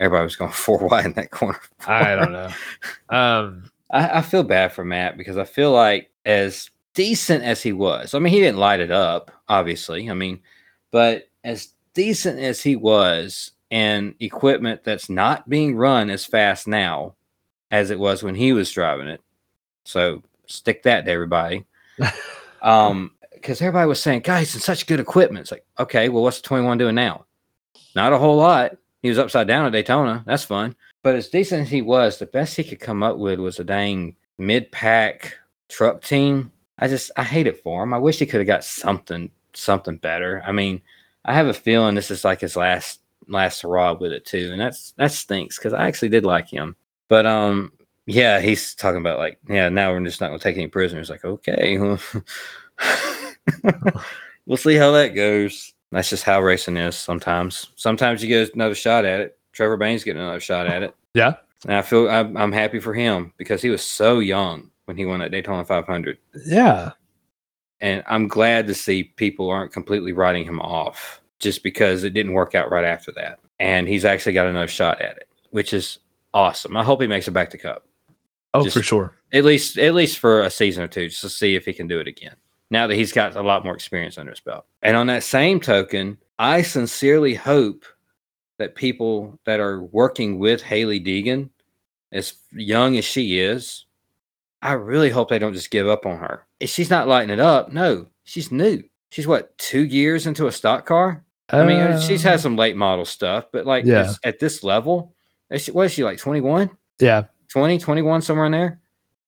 Everybody was going four wide in that corner. I don't know. Um, I, I feel bad for Matt because I feel like as decent as he was, I mean, he didn't light it up, obviously. I mean, but as decent as he was and equipment that's not being run as fast now as it was when he was driving it. So stick that to everybody. um, because everybody was saying, guys, it's such good equipment. It's like, okay, well, what's the 21 doing now? Not a whole lot. He was upside down at Daytona. That's fun. But as decent as he was, the best he could come up with was a dang mid pack truck team. I just I hate it for him. I wish he could have got something something better. I mean, I have a feeling this is like his last last hurrah with it too, and that's that stinks because I actually did like him. But um, yeah, he's talking about like yeah, now we're just not gonna take any prisoners. Like okay, well, we'll see how that goes. That's just how racing is sometimes. Sometimes you get another shot at it. Trevor Bayne's getting another shot at it. yeah, And I feel I'm, I'm happy for him because he was so young when he won that Daytona 500. yeah, And I'm glad to see people aren't completely writing him off just because it didn't work out right after that. And he's actually got another shot at it, which is awesome. I hope he makes it back to Cup. oh Just- for sure. At least at least for a season or two, just to see if he can do it again. Now that he's got a lot more experience under his belt. And on that same token, I sincerely hope that people that are working with Hailie Deegan, as young as she is, I really hope they don't just give up on her. If she's not lighting it up, no, she's new. She's what, two years into a stock car? I mean, uh, she's Um, had some late model stuff, but like Yeah. at this level, is she, what is she like 21? yeah, 20, 21, somewhere in there.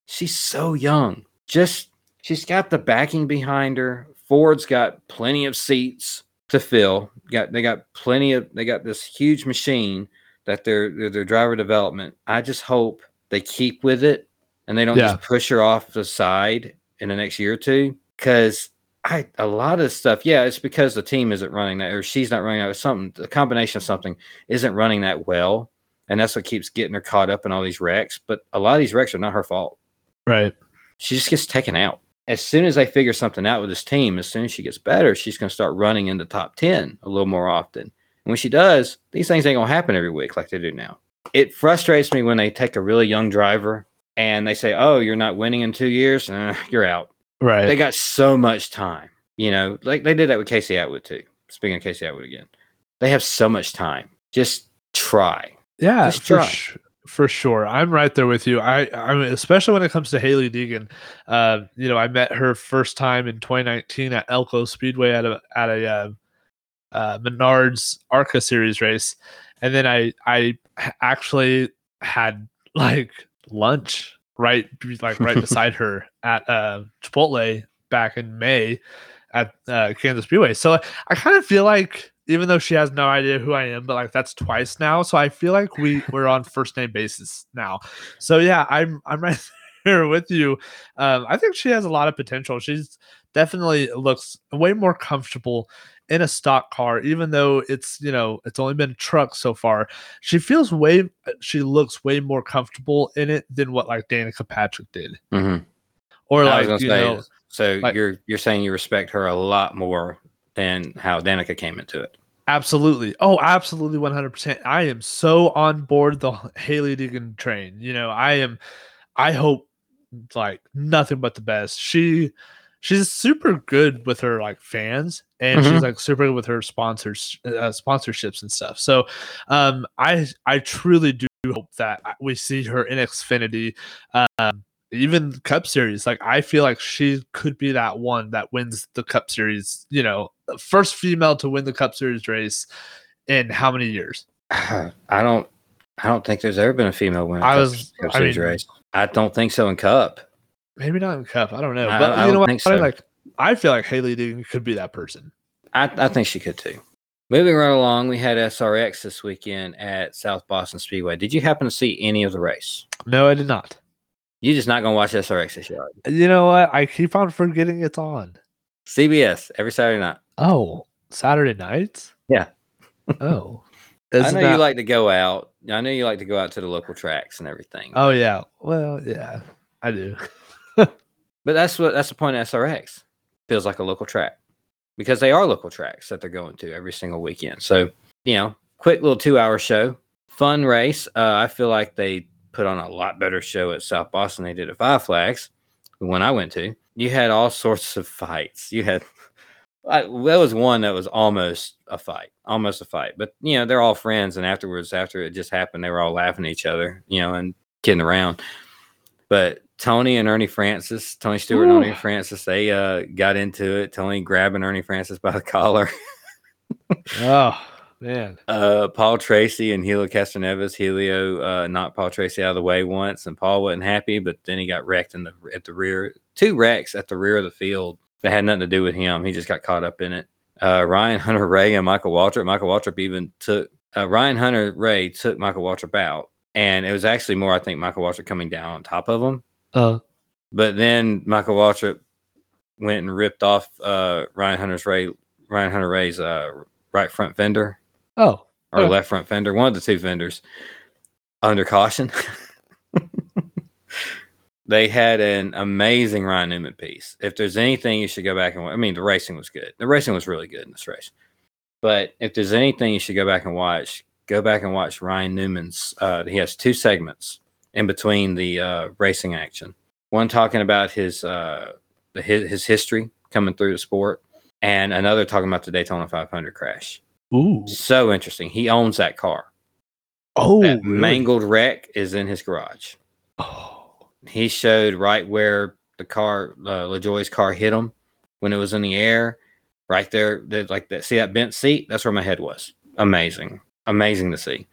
She's so young. Just she's got the backing behind her. Ford's got plenty of seats to fill. Got they got plenty of they got this huge machine that they're they're, their driver development. I just hope they keep with it and they don't Yeah. just push her off the side in the next year or two. Cause I a lot of stuff, yeah, it's because the team isn't running that or she's not running that something the combination of something isn't running that well and that's what keeps getting her caught up in all these wrecks. But a lot of these wrecks are not her fault. right. She just gets taken out. As soon as they figure something out with this team, as soon as she gets better, she's going to start running in the top 10 a little more often. And when she does, these things ain't going to happen every week like they do now. It frustrates me when they take a really young driver and they say, oh, you're not winning in two years, uh, you're out. Right. They got so much time. You know, like they did that with Casey Atwood too. Speaking of Casey Atwood again, they have so much time. Just try. Yeah, Just try. For sure. I'm right there with you. I I mean, especially when it comes to Hailie Deegan. Uh, you know, I met her first time in 2019 at Elko Speedway at a at a uh, uh, Menards Arca Series race, and then I I actually had like lunch right like right beside her at uh, Chipotle back in May at uh, Kansas Speedway. So I kind of feel like even though she has no idea who I am, but like that's twice now. So I feel like we we're on first name basis now. So yeah, I'm I'm right here with you. Um, I think she has a lot of potential. She's definitely looks way more comfortable in a stock car, even though it's you know it's only been a truck so far, she feels way she looks way more comfortable in it than what like Danica Patrick did, mm-hmm. or I like you say, know so like- you're you're saying you respect her a lot more than how Danica came into it. Absolutely. Oh, absolutely 100%. I am so on board the Hailie Deegan train. You know, I am I hope like nothing but the best. She she's super good with her like fans and she's Mhm. like super good with her sponsors uh, sponsorships and stuff. So, um I I truly do hope that we see her in Xfinity um even Cup Series. Like I feel like she could be that one that wins the Cup Series, you know, first female to win the Cup Series race in how many years? I don't I don't think there's ever been a female winner. I was- Cup I Series mean- race. I don't think so in Cup. Maybe not in Cup. I don't know. I- but I you know what? think I mean, like I feel like Hailie Deegan could be that person. I, I think she could too. Moving right along, we had SRX this weekend at South Boston Speedway. Did you happen to see any of the race? No, I did not. You just not gonna watch SRX this year? you? Know what? I keep on forgetting it's on. CBS every Saturday night. Oh, Saturday nights? Yeah. Oh. I know you like to go out. I know you like to go out to the local tracks and everything. Oh yeah. Well, yeah, I do. But that's what that's the point of SRX. Feels like a local track because they are local tracks that they're going to every single weekend. So you know, quick little two-hour show, fun race. Uh, I feel like they put on a lot better show at South Boston. They did at Five Flags, the one I went to. You had all sorts of fights. You had I, there was one that was almost a fight, almost a fight. But you know, they're all friends, and afterwards, after it just happened, they were all laughing at each other, you know, and kidding around. But Tony and Ernie Francis, Tony Stewart and Ernie Francis, they uh, got into it. Tony grabbing Ernie Francis by the collar. Oh man. Uh, Paul Tracy and Helio Castroneves. Helio uh, knocked Paul Tracy out of the way once, and Paul wasn't happy. But then he got wrecked in the at the rear. Two wrecks at the rear of the field that had nothing to do with him. He just got caught up in it. Uh, Ryan Hunter-Reay and Michael Waltrip. Michael Waltrip even took uh, Ryan Hunter-Reay took Michael Waltrip out, and it was actually more I think Michael Waltrip coming down on top of him. Uh But then Michael Waltrip went and ripped off uh, Ryan Hunter's Ray Ryan Hunter-Reay's uh, right front fender oh. or Yeah. left front fender, one of the two fenders, under caution. they had an amazing Ryan Newman piece. If there's anything you should go back and watch, I mean, the racing was good. The racing was really good in this race. But if there's anything you should go back and watch, go back and watch Ryan Newman's. Uh, he has two segments in between the uh, racing action. One talking about his uh, his history coming through the sport, and another talking about the Daytona 500 crash. Ooh. So interesting. He owns that car. Oh. that really? mangled wreck is in his garage. Oh. He showed right where the car, uh, LaJoie's car, hit him when it was in the air. Right there, like that. See that bent seat? That's where my head was. Amazing, amazing to see.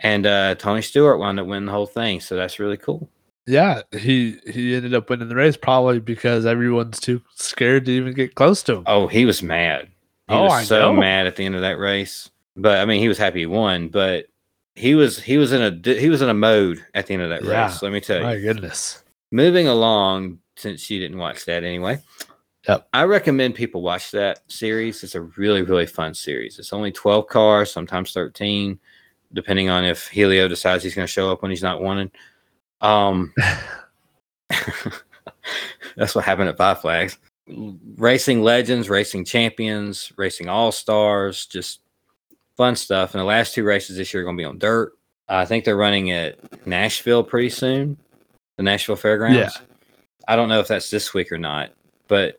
And uh, Tony Stewart wound up winning the whole thing, so that's really cool. Yeah, he he ended up winning the race probably because everyone's too scared to even get close to him. Oh, he was mad. He Oh, was I so know. mad at the end of that race. But I mean, he was happy he won. But he was he was in a he was in a mode at the end of that Yeah. race. Let me tell you. My goodness. moving along since you didn't watch that anyway Yep. i recommend people watch that series it's a really really fun series it's only 12 cars sometimes 13 depending on if helio decides he's going to show up when he's not wanted um that's what happened at five flags racing legends racing champions racing all stars just fun stuff and the last two races this year are going to be on dirt i think they're running at nashville pretty soon the Nashville Fairgrounds. Yeah. I don't know if that's this week or not, but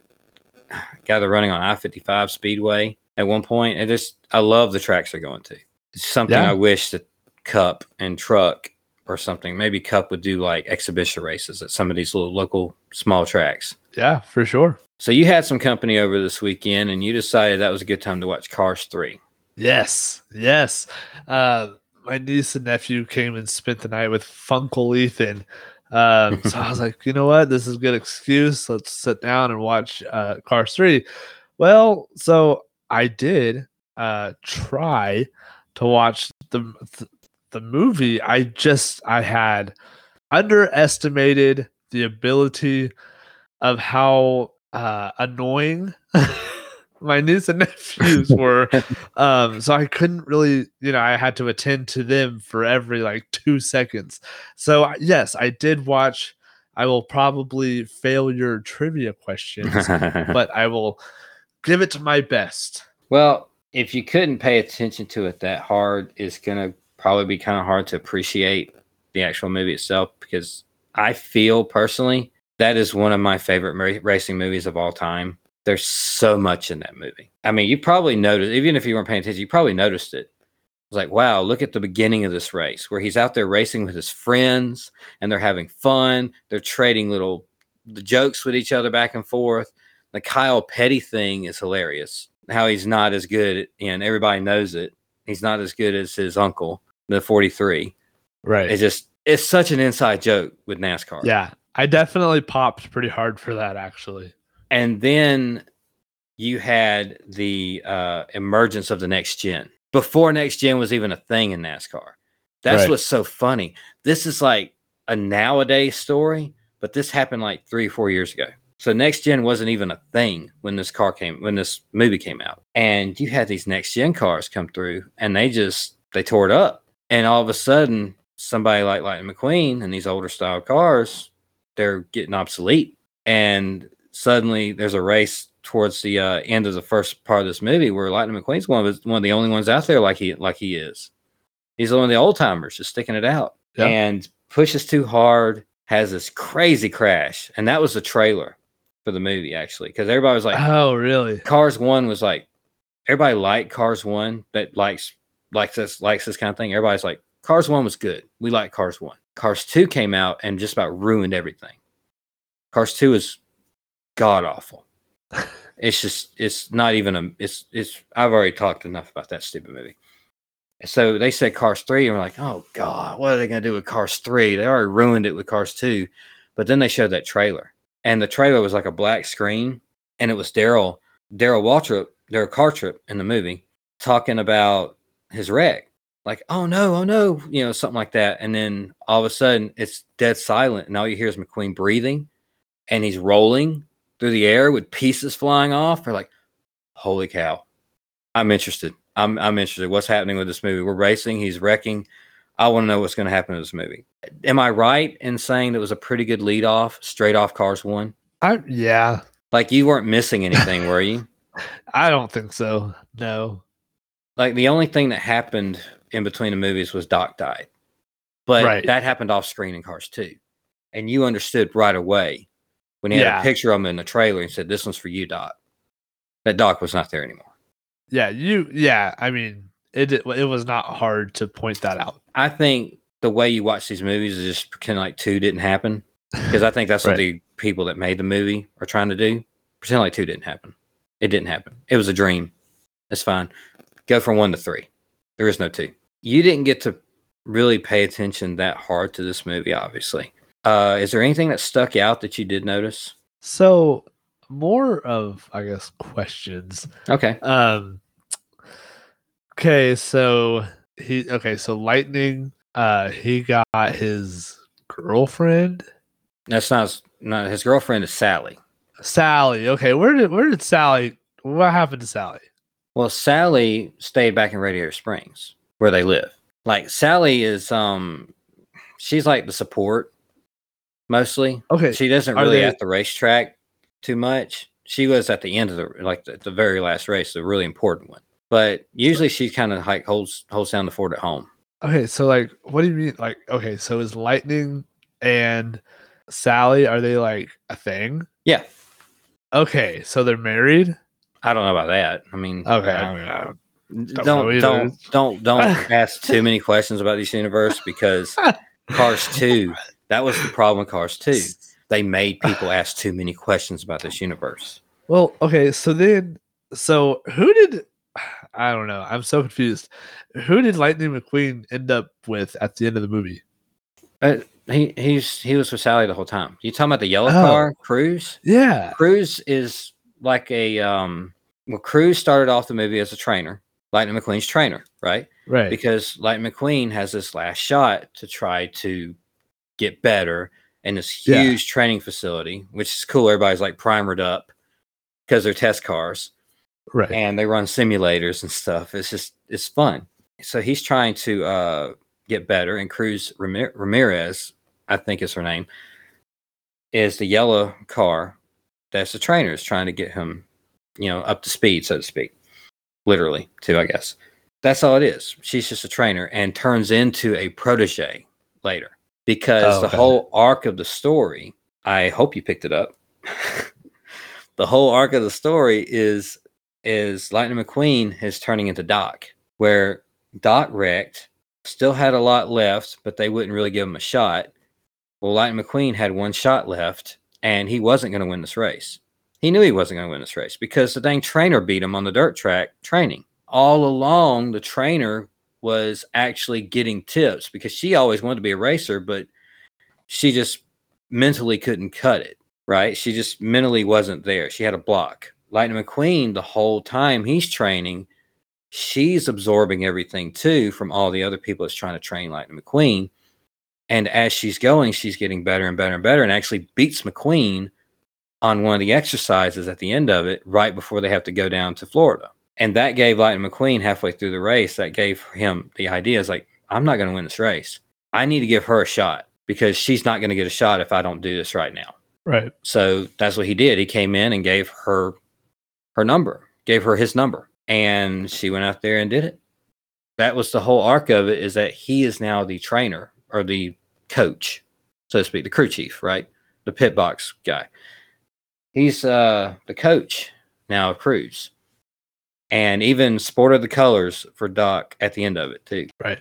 got they're running on I fifty five Speedway at one point. And just I love the tracks they're going to. It's something Yeah. I wish that Cup and Truck or something. Maybe Cup would do like exhibition races at some of these little local small tracks. Yeah, for sure. So you had some company over this weekend, and you decided that was a good time to watch Cars Three. Yes, yes. Uh, my niece and nephew came and spent the night with Funkle Ethan. Um, so I was like, you know what? This is a good excuse. Let's sit down and watch uh, Cars 3. Well, so I did uh, try to watch the, th- the movie. I just, I had underestimated the ability of how uh, annoying. My niece and nephews were um so i couldn't really you know i had to attend to them for every like two seconds. So yes i did watch i will probably fail your trivia questions but i will give it to my best. Well, if you couldn't pay attention to it that hard, it's gonna probably be kind of hard to appreciate the actual movie itself because I feel personally that is one of my favorite ra- racing movies of all time. There's so much in that movie. I mean, you probably noticed, even if you weren't paying attention, you probably noticed it. It's like, wow, look at the beginning of this race where he's out there racing with his friends and they're having fun. They're trading little the jokes with each other back and forth. The Kyle Petty thing is hilarious. How he's not as good, and everybody knows it. He's not as good as his uncle, the 43. right It's just, it's such an inside joke with NASCAR. yeah i definitely popped pretty hard for that actually and then you had the uh, emergence of the next gen before next gen was even a thing in NASCAR. That's Right. what's so funny. This is like a nowadays story, but this happened like three or four years ago. So next gen wasn't even a thing when this car came when this movie came out. And you had these next gen cars come through and they just they tore it up. And all of a sudden, somebody like Lightning McQueen and these older style cars, they're getting obsolete. And suddenly there's a race towards the uh, end of the first part of this movie where Lightning McQueen's one of his, one of the only ones out there like he like he is. He's one of the old timers just sticking it out Yeah. and pushes too hard, has this crazy crash, and that was the trailer for the movie actually because everybody was like, oh really Cars One was like everybody liked Cars One that likes likes this likes this kind of thing. Everybody's like Cars One was good. We like Cars One. Cars Two came out and just about ruined everything. Cars Two is god awful. it's just it's not even a it's it's I've already talked enough about that stupid movie. So they said Cars Three, and we're like, oh god, what are they gonna do with Cars Three? They already ruined it with Cars Two. But then they showed that trailer, and the trailer was like a black screen, and it was Darrell Darrell Waltrip, Darrell Cartrip in the movie talking about his wreck. Like, oh no, oh no, you know, something like that. And then all of a sudden it's dead silent, and all you hear is McQueen breathing and he's rolling through the air with pieces flying off. They're like, holy cow. I'm interested. I'm I'm interested. What's happening with this movie? We're racing, he's wrecking. I want to know what's going to happen in this movie. Am I right in saying that was a pretty good lead off, straight off Cars One? i yeah Like you weren't missing anything, were you? i don't think so no like the only thing that happened in between the movies was Doc died, but Right. that happened off screen in Cars too, and you understood right away when he had Yeah. a picture of him in the trailer and said, "This one's for you, Doc." That Doc was not there anymore. yeah you yeah i mean it it was not hard to point that out I think the way you watch these movies is just pretend like two didn't happen because I think that's what the people that made the movie are trying to do. Pretend like two didn't happen. It didn't happen. It was a dream. It's fine. Go from one to three. There is no two. You didn't get to really pay attention that hard to this movie, obviously. Uh, is there anything that stuck out that you did notice? so more of i guess questions Okay. Um. Okay, so he okay, so lightning. Uh, he got his girlfriend That's not, his- not his girlfriend is Sally. Sally. Okay, where did where did Sally? What happened to Sally? Well, Sally stayed back in Radiator Springs where they live. Like Sally is um she's like the support mostly. Okay, She doesn't really they- at the racetrack too much. She was at the end of the like the, the very last race, the really important one. But usually she kind of like holds holds down the fort at home. okay, so like, what do you mean? Like, okay, so is lightning and Sally are they like a thing? Yeah. Okay, so they're married. I don't know about that. I mean, Okay, I- don't- don't don't don't don't ask too many questions about this universe because Cars 2, that was the problem with Cars 2. They made people ask too many questions about this universe. Well, okay, so then, so who did? I don't know. I'm so confused. Who did Lightning McQueen end up with at the end of the movie? Uh, he he's he was with Sally the whole time. You talking about the yellow Oh. car, Cruz? Yeah. Cruz is like a um well, Cruz started off the movie as a trainer, Lightning McQueen's trainer, right? Right. Because Lightning McQueen has this last shot to try to get better in this Yeah. huge training facility, which is cool. Everybody's like primered up because they're test cars. Right. and they run simulators and stuff. It's just it's fun. So he's trying to uh, get better, and Cruz Ramir- Ramirez, I think is her name, is the yellow car. That's the trainer is trying to get him, you know, up to speed, so to speak, literally too. I guess that's all it is. She's just a trainer and turns into a protege later because Oh, the okay. whole arc of the story. I hope you picked it up. the whole arc of the story is is Lightning McQueen is turning into Doc, where Doc wrecked, still had a lot left, but they wouldn't really give him a shot. Well, Lightning McQueen had one shot left, and he wasn't going to win this race. He knew he wasn't going to win this race because the dang trainer beat him on the dirt track training. All along, the trainer was actually getting tips because she always wanted to be a racer, but she just mentally couldn't cut it, right? She just mentally wasn't there. She had a block. Lightning McQueen, the whole time he's training, she's absorbing everything too from all the other people that's trying to train Lightning McQueen. And as she's going, she's getting better and better and better and actually beats McQueen on one of the exercises at the end of it, right before they have to go down to Florida. And that gave Lightning McQueen halfway through the race, that gave him the idea is like, I'm not going to win this race. I need to give her a shot because she's not going to get a shot if I don't do this right now. Right. So that's what he did. He came in and gave her her number, gave her his number, and she went out there and did it. That was the whole arc of it is that he is now the trainer or the coach, so to speak, the crew chief, right? The pit box guy. He's uh the coach now of Cruz. And even sported the colors for Doc at the end of it too. Right.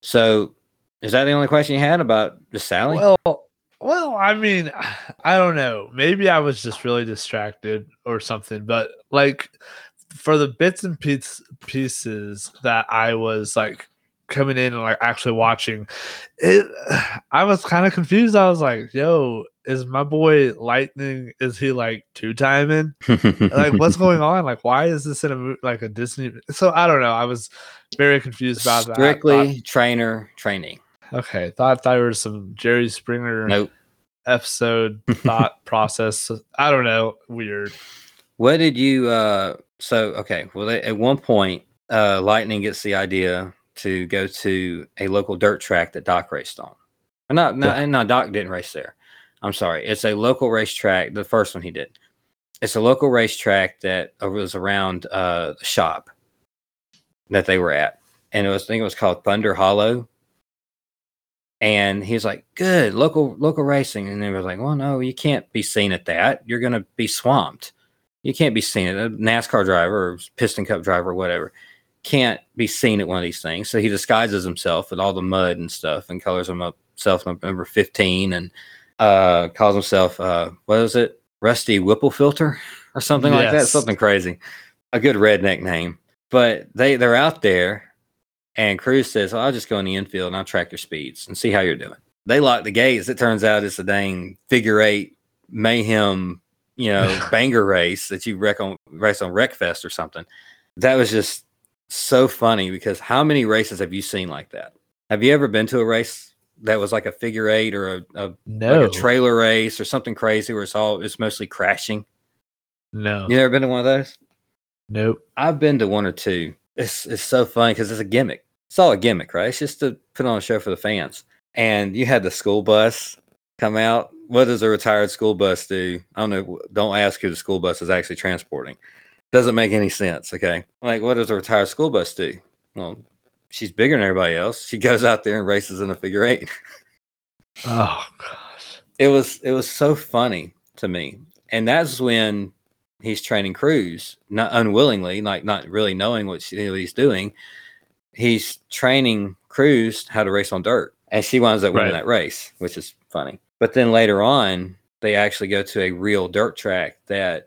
So is that the only question you had about the Sally? Well, well, I mean, I don't know. Maybe I was just really distracted or something, but like for the bits and piece, pieces that I was like coming in and like actually watching it, I was kind of confused. I was like, yo, is my boy Lightning, is he like two timing? like what's going on like why is this in a like a disney so i don't know i was very confused about that Strictly trainer training. Okay thought there was some jerry springer Nope. episode thought process i don't know weird What did you uh so okay, well they, at one point uh Lightning gets the idea to go to a local dirt track that Doc raced on. Not no, Yeah. no Doc didn't race there. I'm sorry. It's a local racetrack, the first one he did. It's a local racetrack that was around uh the shop that they were at. And it was I think it was called Thunder Hollow. And he's like, good, local local racing. And they were like, well, no, you can't be seen at that. You're gonna be swamped you can't be seen at a NASCAR driver or piston cup driver or whatever can't be seen at one of these things. So he disguises himself with all the mud and stuff and colors himself number 15 and uh calls himself uh what is it? Rusty Whipple filter or something like that. Something crazy. A good redneck name. But they they're out there and Cruz says, I'll just go in the infield and I'll track your speeds and see how you're doing. They lock the gates. It turns out it's a dang figure eight mayhem you know, banger race that you wreck on race on Wreckfest or something. That was just so funny because how many races have you seen like that? Have you ever been to a race that was like a figure eight or a, a no like a trailer race or something crazy where it's all it's mostly crashing? no You ever been to one of those? nope I've been to one or two. It's it's so funny because it's a gimmick. It's all a gimmick, right? It's just to put on a show for the fans. And you had the school bus come out. What does a retired school bus do? I don't know. Don't ask who the school bus is actually transporting. Doesn't make any sense. Okay. Like, what does a retired school bus do? Well, she's bigger than everybody else. She goes out there and races in a figure eight. oh gosh it was it was so funny to me and that's when he's training cruz not unwillingly like not really knowing what, she, what he's doing he's training cruz how to race on dirt and she winds up winning Right. that race which is funny but then later on they actually go to a real dirt track that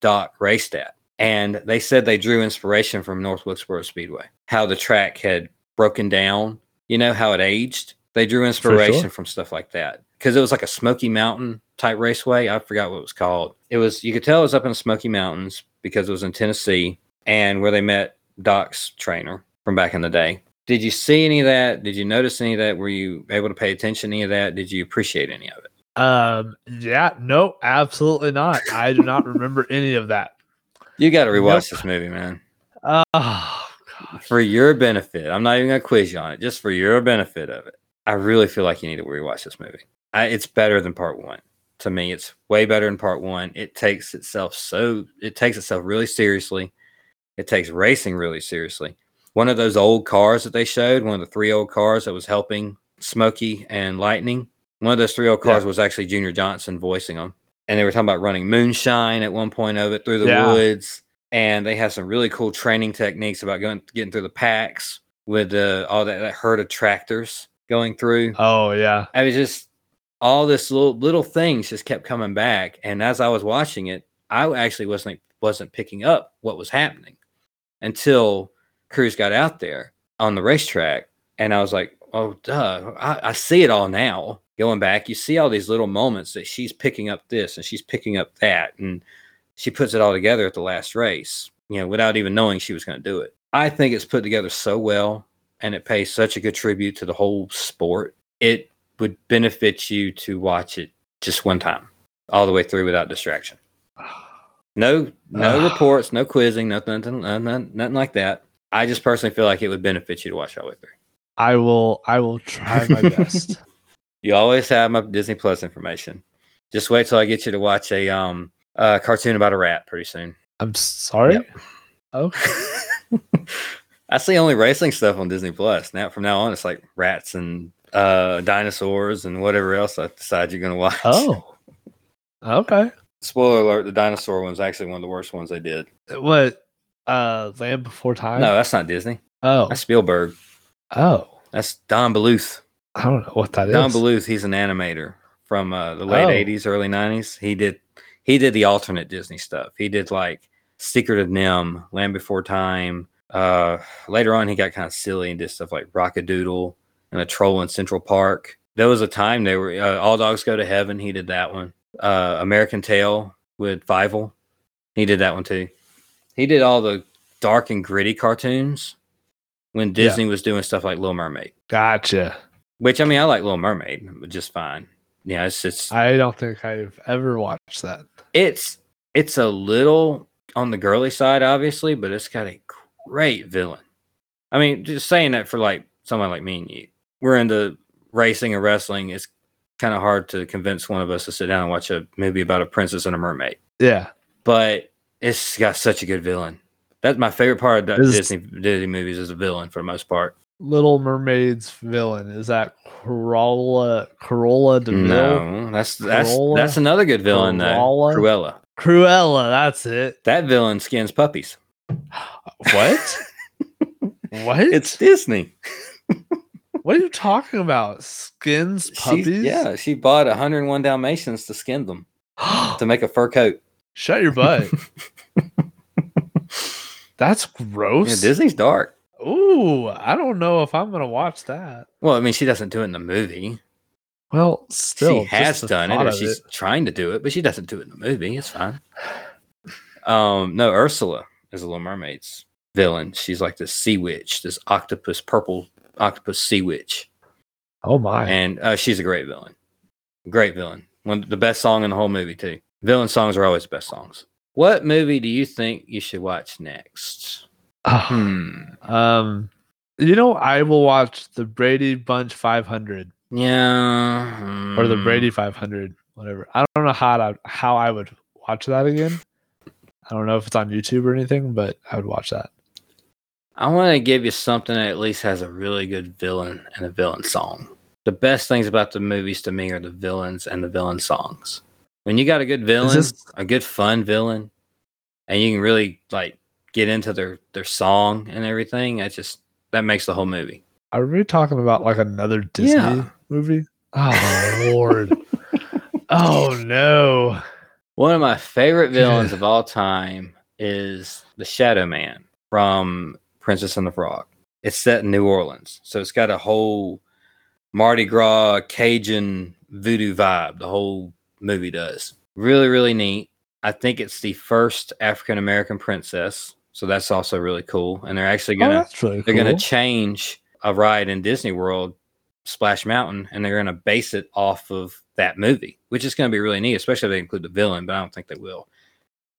doc raced at and they said they drew inspiration from north wilkesboro speedway. How the track had broken down you know how it aged. They drew inspiration from stuff like that. Because it was like a smoky mountain type raceway. I forgot what it was called. It was you could tell it was up in the smoky mountains because it was in tennessee and where they met doc's trainer from back in the day. Did you see any of that? Did you notice any of that? Were you able to pay attention to any of that? Did you appreciate any of it? Um yeah no absolutely not. I do not remember any of that You got to rewatch Nope. this movie, man. Oh gosh. For your benefit. I'm not even to quiz you on it, just for your benefit of it. I really feel like you need to rewatch this movie. I, it's better than part one. To me, it's way better than part one. It takes itself so, it takes itself really seriously. It takes racing really seriously. One of those old cars that they showed, one of the three old cars that was helping Smokey and Lightning, one of those three old cars Yeah. was actually Junior Johnson voicing them. And they were talking about running moonshine at one point of it through the Yeah. woods. And they have some really cool training techniques about going getting through the packs with uh, all that, that herd of tractors going through. Oh yeah. I was just all this little little things just kept coming back. And as I was watching it, I actually wasn't wasn't picking up what was happening until Cruz got out there on the racetrack, and I was like, "Oh, duh! I, I see it all now." Going back, you see all these little moments that she's picking up this and she's picking up that, and she puts it all together at the last race, you know, without even knowing she was going to do it. I think it's put together so well, and it pays such a good tribute to the whole sport. It would benefit you to watch it just one time, all the way through without distraction. No, no reports, no quizzing, nothing, nothing, nothing, nothing like that. I just personally feel like it would benefit you to watch all the way through. I will. I will try my best. You always have my Disney Plus information. Just wait till I get you to watch a um uh, cartoon about a rat pretty soon. I'm sorry. Yep. Okay. I see only racing stuff on Disney Plus. Now from now on, it's like rats and uh, dinosaurs and whatever else I decide you're gonna watch. Oh. Okay. Spoiler alert: the dinosaur one's actually one of the worst ones they did. What? Uh, Land Before Time. No, that's not Disney. Oh. That's Spielberg. Oh. That's Don Bluth. I don't know what that is. Don Bluth, he's an animator from uh, the late Oh. '80s, early '90s. He did he did the alternate Disney stuff. He did like Secret of NIMH, Land Before Time. Uh, later on, he got kind of silly and did stuff like Rock-a-Doodle and a Troll in Central Park. There was a time they were uh, All Dogs Go to Heaven. He did that one. Uh, American Tail with Fievel. He did that one too. He did all the dark and gritty cartoons when Yeah. Disney was doing stuff like Little Mermaid. Gotcha. Which I mean, I like Little Mermaid, but just fine. Yeah, it's just I don't think I've ever watched that. it's it's a little on the girly side, obviously, but it's got a great villain. I mean, just saying that for like someone like me and you, we're into racing and wrestling. It's kind of hard to convince one of us to sit down and watch a movie about a princess and a mermaid, Yeah. but it's got such a good villain. That's my favorite part of the Disney Disney movies is a villain for the most part. Little Mermaid's villain is that Corolla Corolla Deville? No, that's that's Cruella? that's another good villain though. Cruella? Cruella. Cruella, that's it. That villain skins puppies. What? what? It's Disney. what are you talking about? Skins She- puppies? yeah, she bought 101 Dalmatians to skin them to make a fur coat. Shut your butt. That's Yeah, gross. Disney's dark. Ooh, I don't know if I'm gonna watch that. Well, I mean, she doesn't do it in the movie. Well, still, she has done it, or she's trying to do it, but she doesn't do it in the movie. It's fine. Um, no, Ursula is a Little Mermaid's villain. She's like this sea witch, this octopus, purple octopus sea witch, Oh my! and uh, she's a great villain. Great villain. One the best song in the whole movie too. Villain songs are always the best songs. What movie do you think you should watch next? Hmm. um, you know, I will watch the Brady Bunch 500 Yeah. or the hmm. Brady 500, whatever. I don't know how to, how I would watch that again. I don't know if it's on YouTube or anything, but I would watch that. I want to give you something that at least has a really good villain and a villain song. The best things about the movies to me are the villains and the villain songs. When you got a good villain, this- a good fun villain, and you can really like get into their their song and everything, that just that makes the whole movie. Are we talking about like another Disney Yeah. movie? Oh Lord! oh no! One of my favorite villains of all time is the Shadow Man from Princess and the Frog. It's set in New Orleans, so it's got a whole Mardi Gras Cajun voodoo vibe. The whole movie does. Really, really neat. I think it's the first African American princess, so that's also really cool. And they're actually Oh, gonna that's really they're cool. gonna change a ride in Disney World, Splash Mountain, and they're gonna base it off of that movie, which is gonna be really neat, especially if they include the villain. But I don't think they will.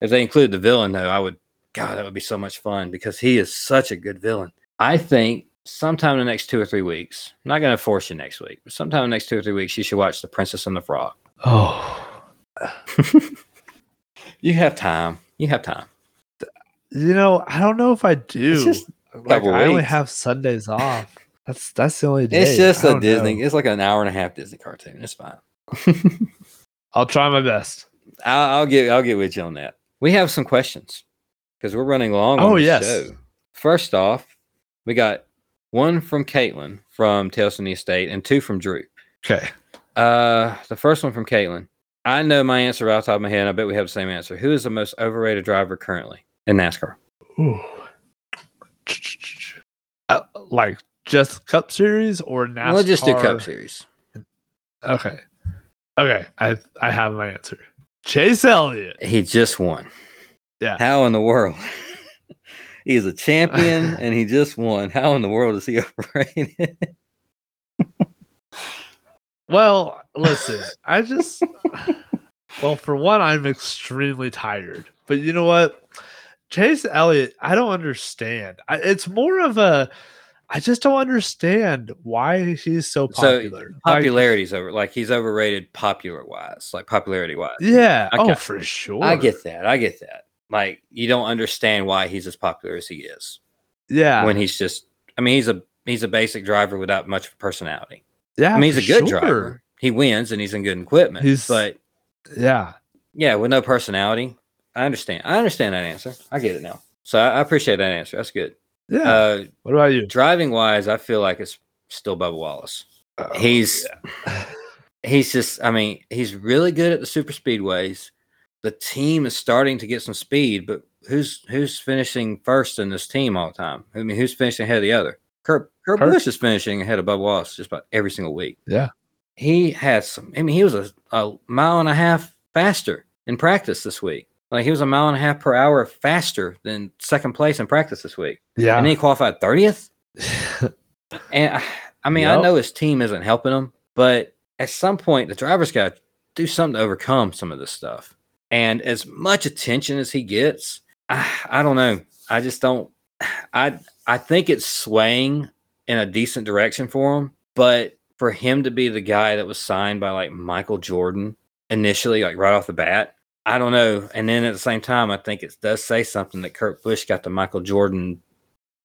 If they include the villain, though, I would God, that would be so much fun because he is such a good villain. I think sometime in the next two or three weeks, I'm not going to force you next week, but sometime in the next two or three weeks, you should watch The Princess and the Frog. Oh, You have time. You have time. You know, I don't know if I do. just like, I only weeks. have Sundays off. That's that's the only day. It's just a Disney. know. It's like an hour and a half Disney cartoon. It's fine. I'll try my best. I'll, I'll get I'll get with you on that. We have some questions because we're running long. Oh, on the yes. Show. First off, we got one from Caitlin from Tales from the Estate and two from Drew. Okay. Uh, the first one from Caitlin. I know my answer right off the top of my head. And I bet we have the same answer. Who is the most overrated driver currently in NASCAR? Ooh. Uh, like just Cup Series or NASCAR? Let's just do Cup Series. Okay. Okay. I I have my answer. Chase Elliott. He just won. Yeah. How in the world? He's a champion and he just won. How in the world is he overrated? Well, listen, I just well, for one, I'm extremely tired. But you know what? Chase Elliott, I don't understand. I, it's more of a I just don't understand why he's so So, popular. Like, Popularity's over. Like he's overrated popular wise, like popularity wise. yeah, Okay. oh for sure. I get that. I get that. Like you don't understand why he's as popular as he is yeah, when he's just. I mean, he's a he's a basic driver without much personality. yeah. I mean, he's a good sure. driver. He wins and he's in good equipment. He's- but Yeah, yeah, with no personality, I understand. I understand that answer. I get it now. So I, I appreciate that answer. That's good. yeah. Uh, what about you? driving wise, I feel like it's still Bubba Wallace. Oh, he's yeah. he's just I mean, he's really good at the super speedways. The team is starting to get some speed, but who's who's finishing first in this team all the time? I mean, who's finishing ahead of the other? Kurt, Kurt Kurt. Busch is finishing ahead of Bubba Wallace just about every single week. Yeah. He has some I mean, he was a, a mile and a half faster in practice this week. Like he was a mile and a half per hour faster than second place in practice this week. yeah. And then he qualified 30th. And I- I mean, I know his team isn't helping him, but at some point, the driver's got to do something to overcome some of this stuff. And as much attention as he gets, I, I don't know. I just don't. I I think it's swaying in a decent direction for him, but for him to be the guy that was signed by like Michael Jordan initially, like right off the bat, I don't know. And then at the same time, I think it does say something that Kurt Busch got the Michael Jordan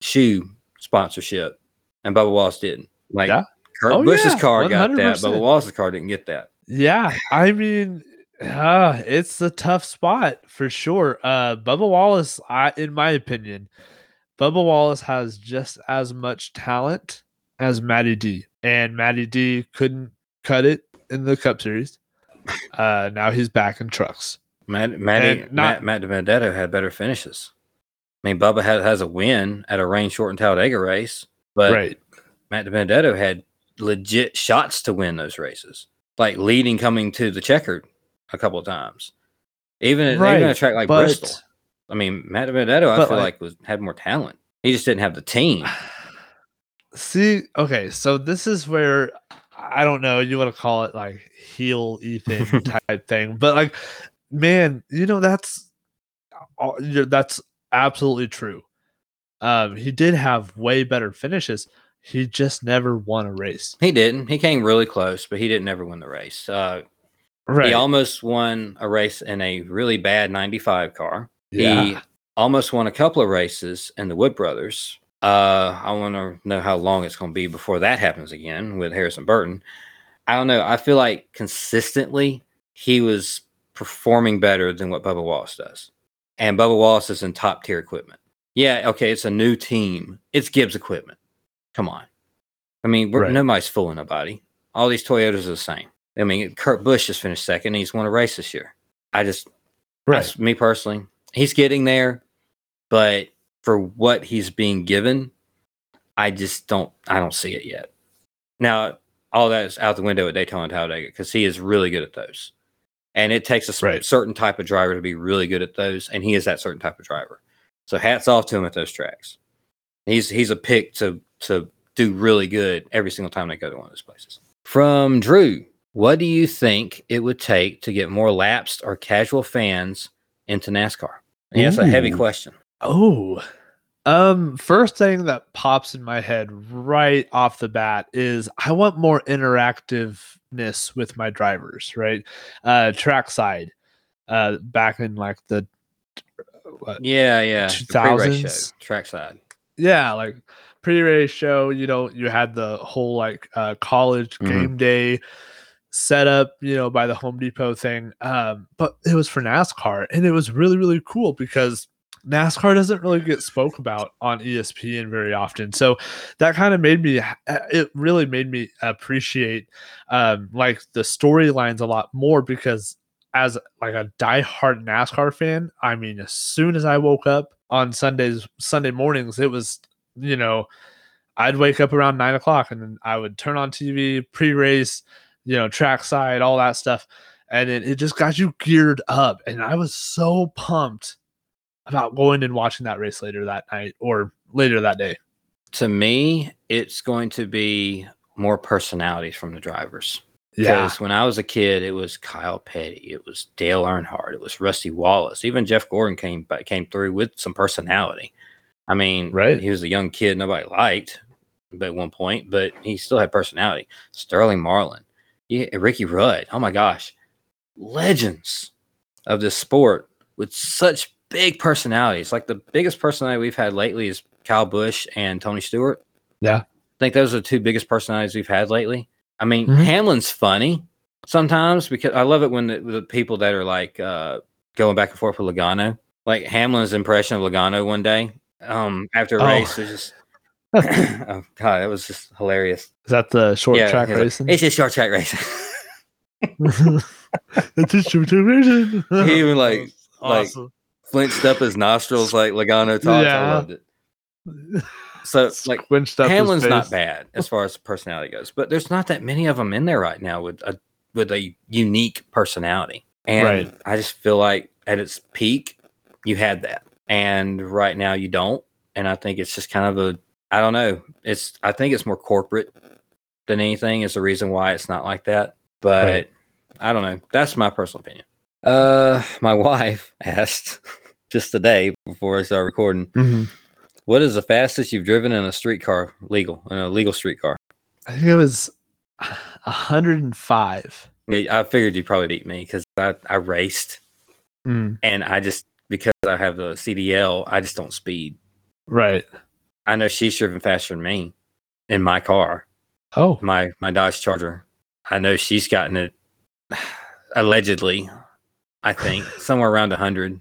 shoe sponsorship, and Bubba Wallace didn't. Like Yeah. Kurt Oh, Busch's yeah, car got that, 100%. Bubba Wallace's car didn't get that. Yeah, I mean, uh, it's a tough spot for sure. Uh, Bubba Wallace, I, in my opinion, Bubba Wallace has just as much talent as Matty D, and Matty D couldn't cut it in the Cup Series. Uh, now he's back in trucks. Matt, Matty, not- Matt, Matt DiBenedetto had better finishes. I mean, Bubba has, has a win at a rain shortened Talladega race, but right. Matt DiBenedetto had legit shots to win those races, like leading coming to the checkered a couple of times. Even at, even at a track like but Bristol. I mean, Matt DiBenedetto, I feel like- like, was had more talent. He just didn't have the team. See, okay, so this is where I don't know, you want to call it like heel Ethan type thing, but like, man, you know that's that's absolutely true. Um, he did have way better finishes. He just never won a race. He didn't. He came really close, but he didn't ever win the race. Uh, Right. He almost won a race in a really bad 95 car. Yeah. He almost won a couple of races in the Wood Brothers. Uh, I want to know how long it's going to be before that happens again with Harrison Burton. I don't know. I feel like consistently he was performing better than what Bubba Wallace does. And Bubba Wallace is in top tier equipment. Yeah, okay, it's a new team. It's Gibbs equipment. Come on. I mean, we're, Right. nobody's fooling nobody. All these Toyotas are the same. I mean, Kurt Busch just finished second. And he's won a race this year. I just, right. that's me personally. He's getting there, but for what he's being given, I just don't. I don't see it yet. Now, all that is out the window at Daytona and Talladega because he is really good at those, and it takes a Right. certain type of driver to be really good at those, and he is that certain type of driver. So hats off to him at those tracks. He's he's a pick to to do really good every single time they go to one of those places. From Drew, what do you think it would take to get more lapsed or casual fans into NASCAR? And that's a heavy question. Oh, um, first thing that pops in my head right off the bat is I want more interactiveness with my drivers, right? Uh, trackside, uh, back in like the what, Yeah, yeah. the pre-race show, 2000s. trackside. yeah, like pre-race show. You know, you had the whole like uh, college Mhm. game day setup, you know, by the Home Depot thing. Um, but it was for NASCAR, and it was really really cool because NASCAR doesn't really get spoke about on ESPN very often. So that kind of made me. uh, It really made me appreciate um, like the storylines a lot more because as like a diehard NASCAR fan, I mean, as soon as I woke up on Sundays, Sunday mornings, it was, you know, I'd wake up around nine o'clock and then I would turn on TV, pre race, you know, trackside, all that stuff. And it, it just got you geared up. And I was so pumped about going and watching that race later that night or later that day. To me, it's going to be more personalities from the drivers. Yeah. Because when I was a kid, it was Kyle Petty, it was Dale Earnhardt, it was Rusty Wallace, even Jeff Gordon came came through with some personality. I mean, Right. He was a young kid nobody liked, at one point, but he still had personality. Sterling Marlin, yeah, Ricky Rudd. Oh my gosh, legends of this sport with such big personalities. Like the biggest personality we've had lately is Kyle Busch and Tony Stewart. Yeah. I think those are the two biggest personalities we've had lately. I mean, Mhm. Hamlin's funny sometimes because I love it when the, the people that are like uh, going back and forth with Logano, like Hamlin's impression of Logano one day um, after a Oh. race was just, oh god, it was just hilarious. Is that the short Yeah, track he's like, racing? it's just short track racing. it's just short track racing. he even like like Awesome. Flinched up his nostrils like Logano talks. I Yeah. loved it. So like Hamlin's not bad as far as personality goes, but there's not that many of them in there right now with a with a unique personality. And Right. I just feel like at its peak, you had that, and right now you don't. And I think it's just kind of a I don't know. It's I think it's more corporate than anything. Is the reason why it's not like that. But Right. I don't know. That's my personal opinion. Uh, my wife asked just today before I started recording. Mhm. What is the fastest you've driven in a streetcar legal in a legal streetcar? I think it was 105. Yeah, I figured you'd probably beat me because I, I raced Mm, and I just because I have the CDL, I just don't speed. right. I know she's driven faster than me in my car, Oh, my my Dodge Charger. I know she's gotten it allegedly. I think somewhere around hundred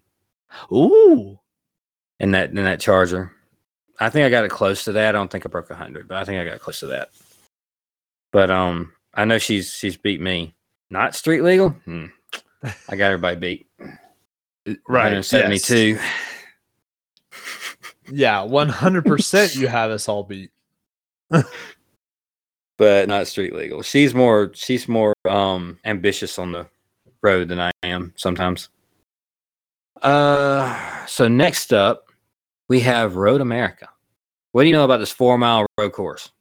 ooh. in that in that Charger. I think I got it close to that. I don't think I broke hundred, but I think I got close to that. But um, I know she's she's beat me. Not street legal. Hmm. I got everybody beat. Right. 172. yes. Yeah, 100% you have us all beat. but not street legal. She's more she's more um ambitious on the road than I am sometimes. Uh so next up we have Road America. What do you know about this four mile road course?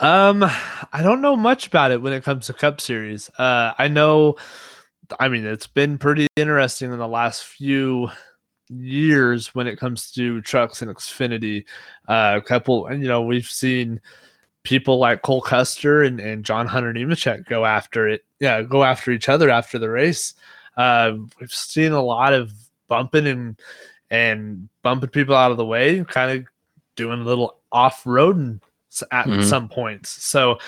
Um, I don't know much about it when it comes to Cup Series. Uh, I know, I mean, it's been pretty interesting in the last few years when it comes to trucks and Xfinity. Uh, a couple, and you know, we've seen people like Cole Custer and, and John Hunter Nemechek go after it. Yeah, go after each other after the race. Uh, we've seen a lot of bumping and and bumping people out of the way, kind of doing a little off roading at Mhm. some points. So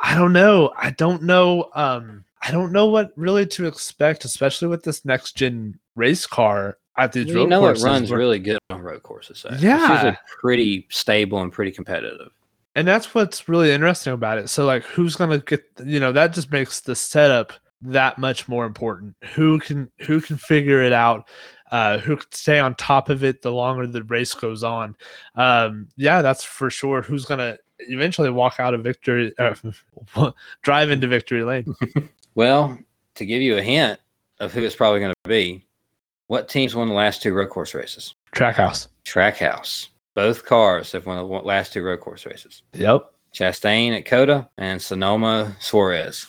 I don't know. I don't know. Um, I don't know what really to expect, especially with this next gen race car at these you road know it runs where- really good on road courses. So. It's Yeah. usually pretty stable and pretty competitive. and that's what's really interesting about it. So like who's gonna get you know, that just makes the setup that much more important. Who can who can figure it out? Uh, who can stay on top of it the longer the race goes on? Um, yeah, that's for sure. Who's gonna eventually walk out of victory, uh, drive into victory lane? Well, to give you a hint of who it's probably going to be, what teams won the last two road course races? Trackhouse. Trackhouse. Both cars have won the last two road course races. Yep. Chastain at COTA and Sonoma Suarez.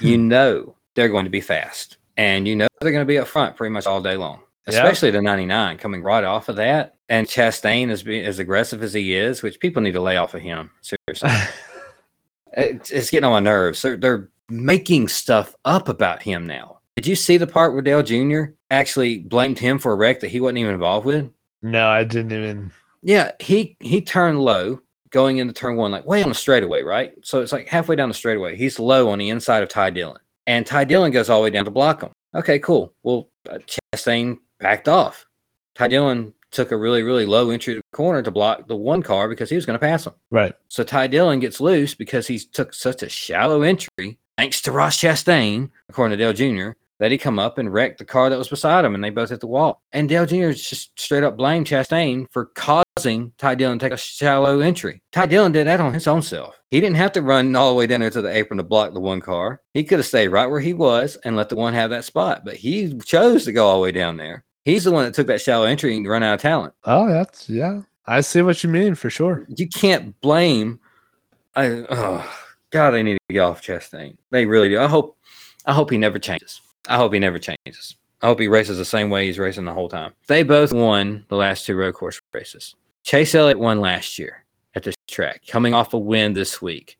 You know they're going to be fast, and you know they're going to be up front pretty much all day long. Especially the 99 coming right off of that. And Chastain is being as aggressive as he is, which people need to lay off of him. Seriously. it's, it's getting on my nerves. They're, they're making stuff up about him now. Did you see the part where Dale Jr. actually blamed him for a wreck that he wasn't even involved with? no, I didn't even. Yeah, he he turned low going into turn one, like way on the straightaway, right? So it's like halfway down the straightaway. He's low on the inside of Ty Dillon, and Ty Dillon goes all the way down to block him. Okay, cool. Well, uh, Chastain backed off. Ty Dillon took a really really low entry to the corner to block the one car because he was going to pass him. Right. So Ty Dillon gets loose because he took such a shallow entry, thanks to Ross Chastain, according to Dale Jr., that he come up and wrecked the car that was beside him, and they both hit the wall. And Dale Jr. just straight up blamed Chastain for causing Ty Dillon to take a shallow entry. Ty Dillon did that on his own self. He didn't have to run all the way down there to the apron to block the one car. He could have stayed right where he was and let the one have that spot, but he chose to go all the way down there. He's the one that took that shallow entry and run out of talent. Oh, that's yeah. I see what you mean for sure. you can't blame. I oh God, they need to get off Chastain. They really do. I hope. I hope he never changes. I hope he never changes. I hope he races the same way he's racing the whole time. They both won the last two road course races. Chase Elliott won last year at this track, coming off a win this week.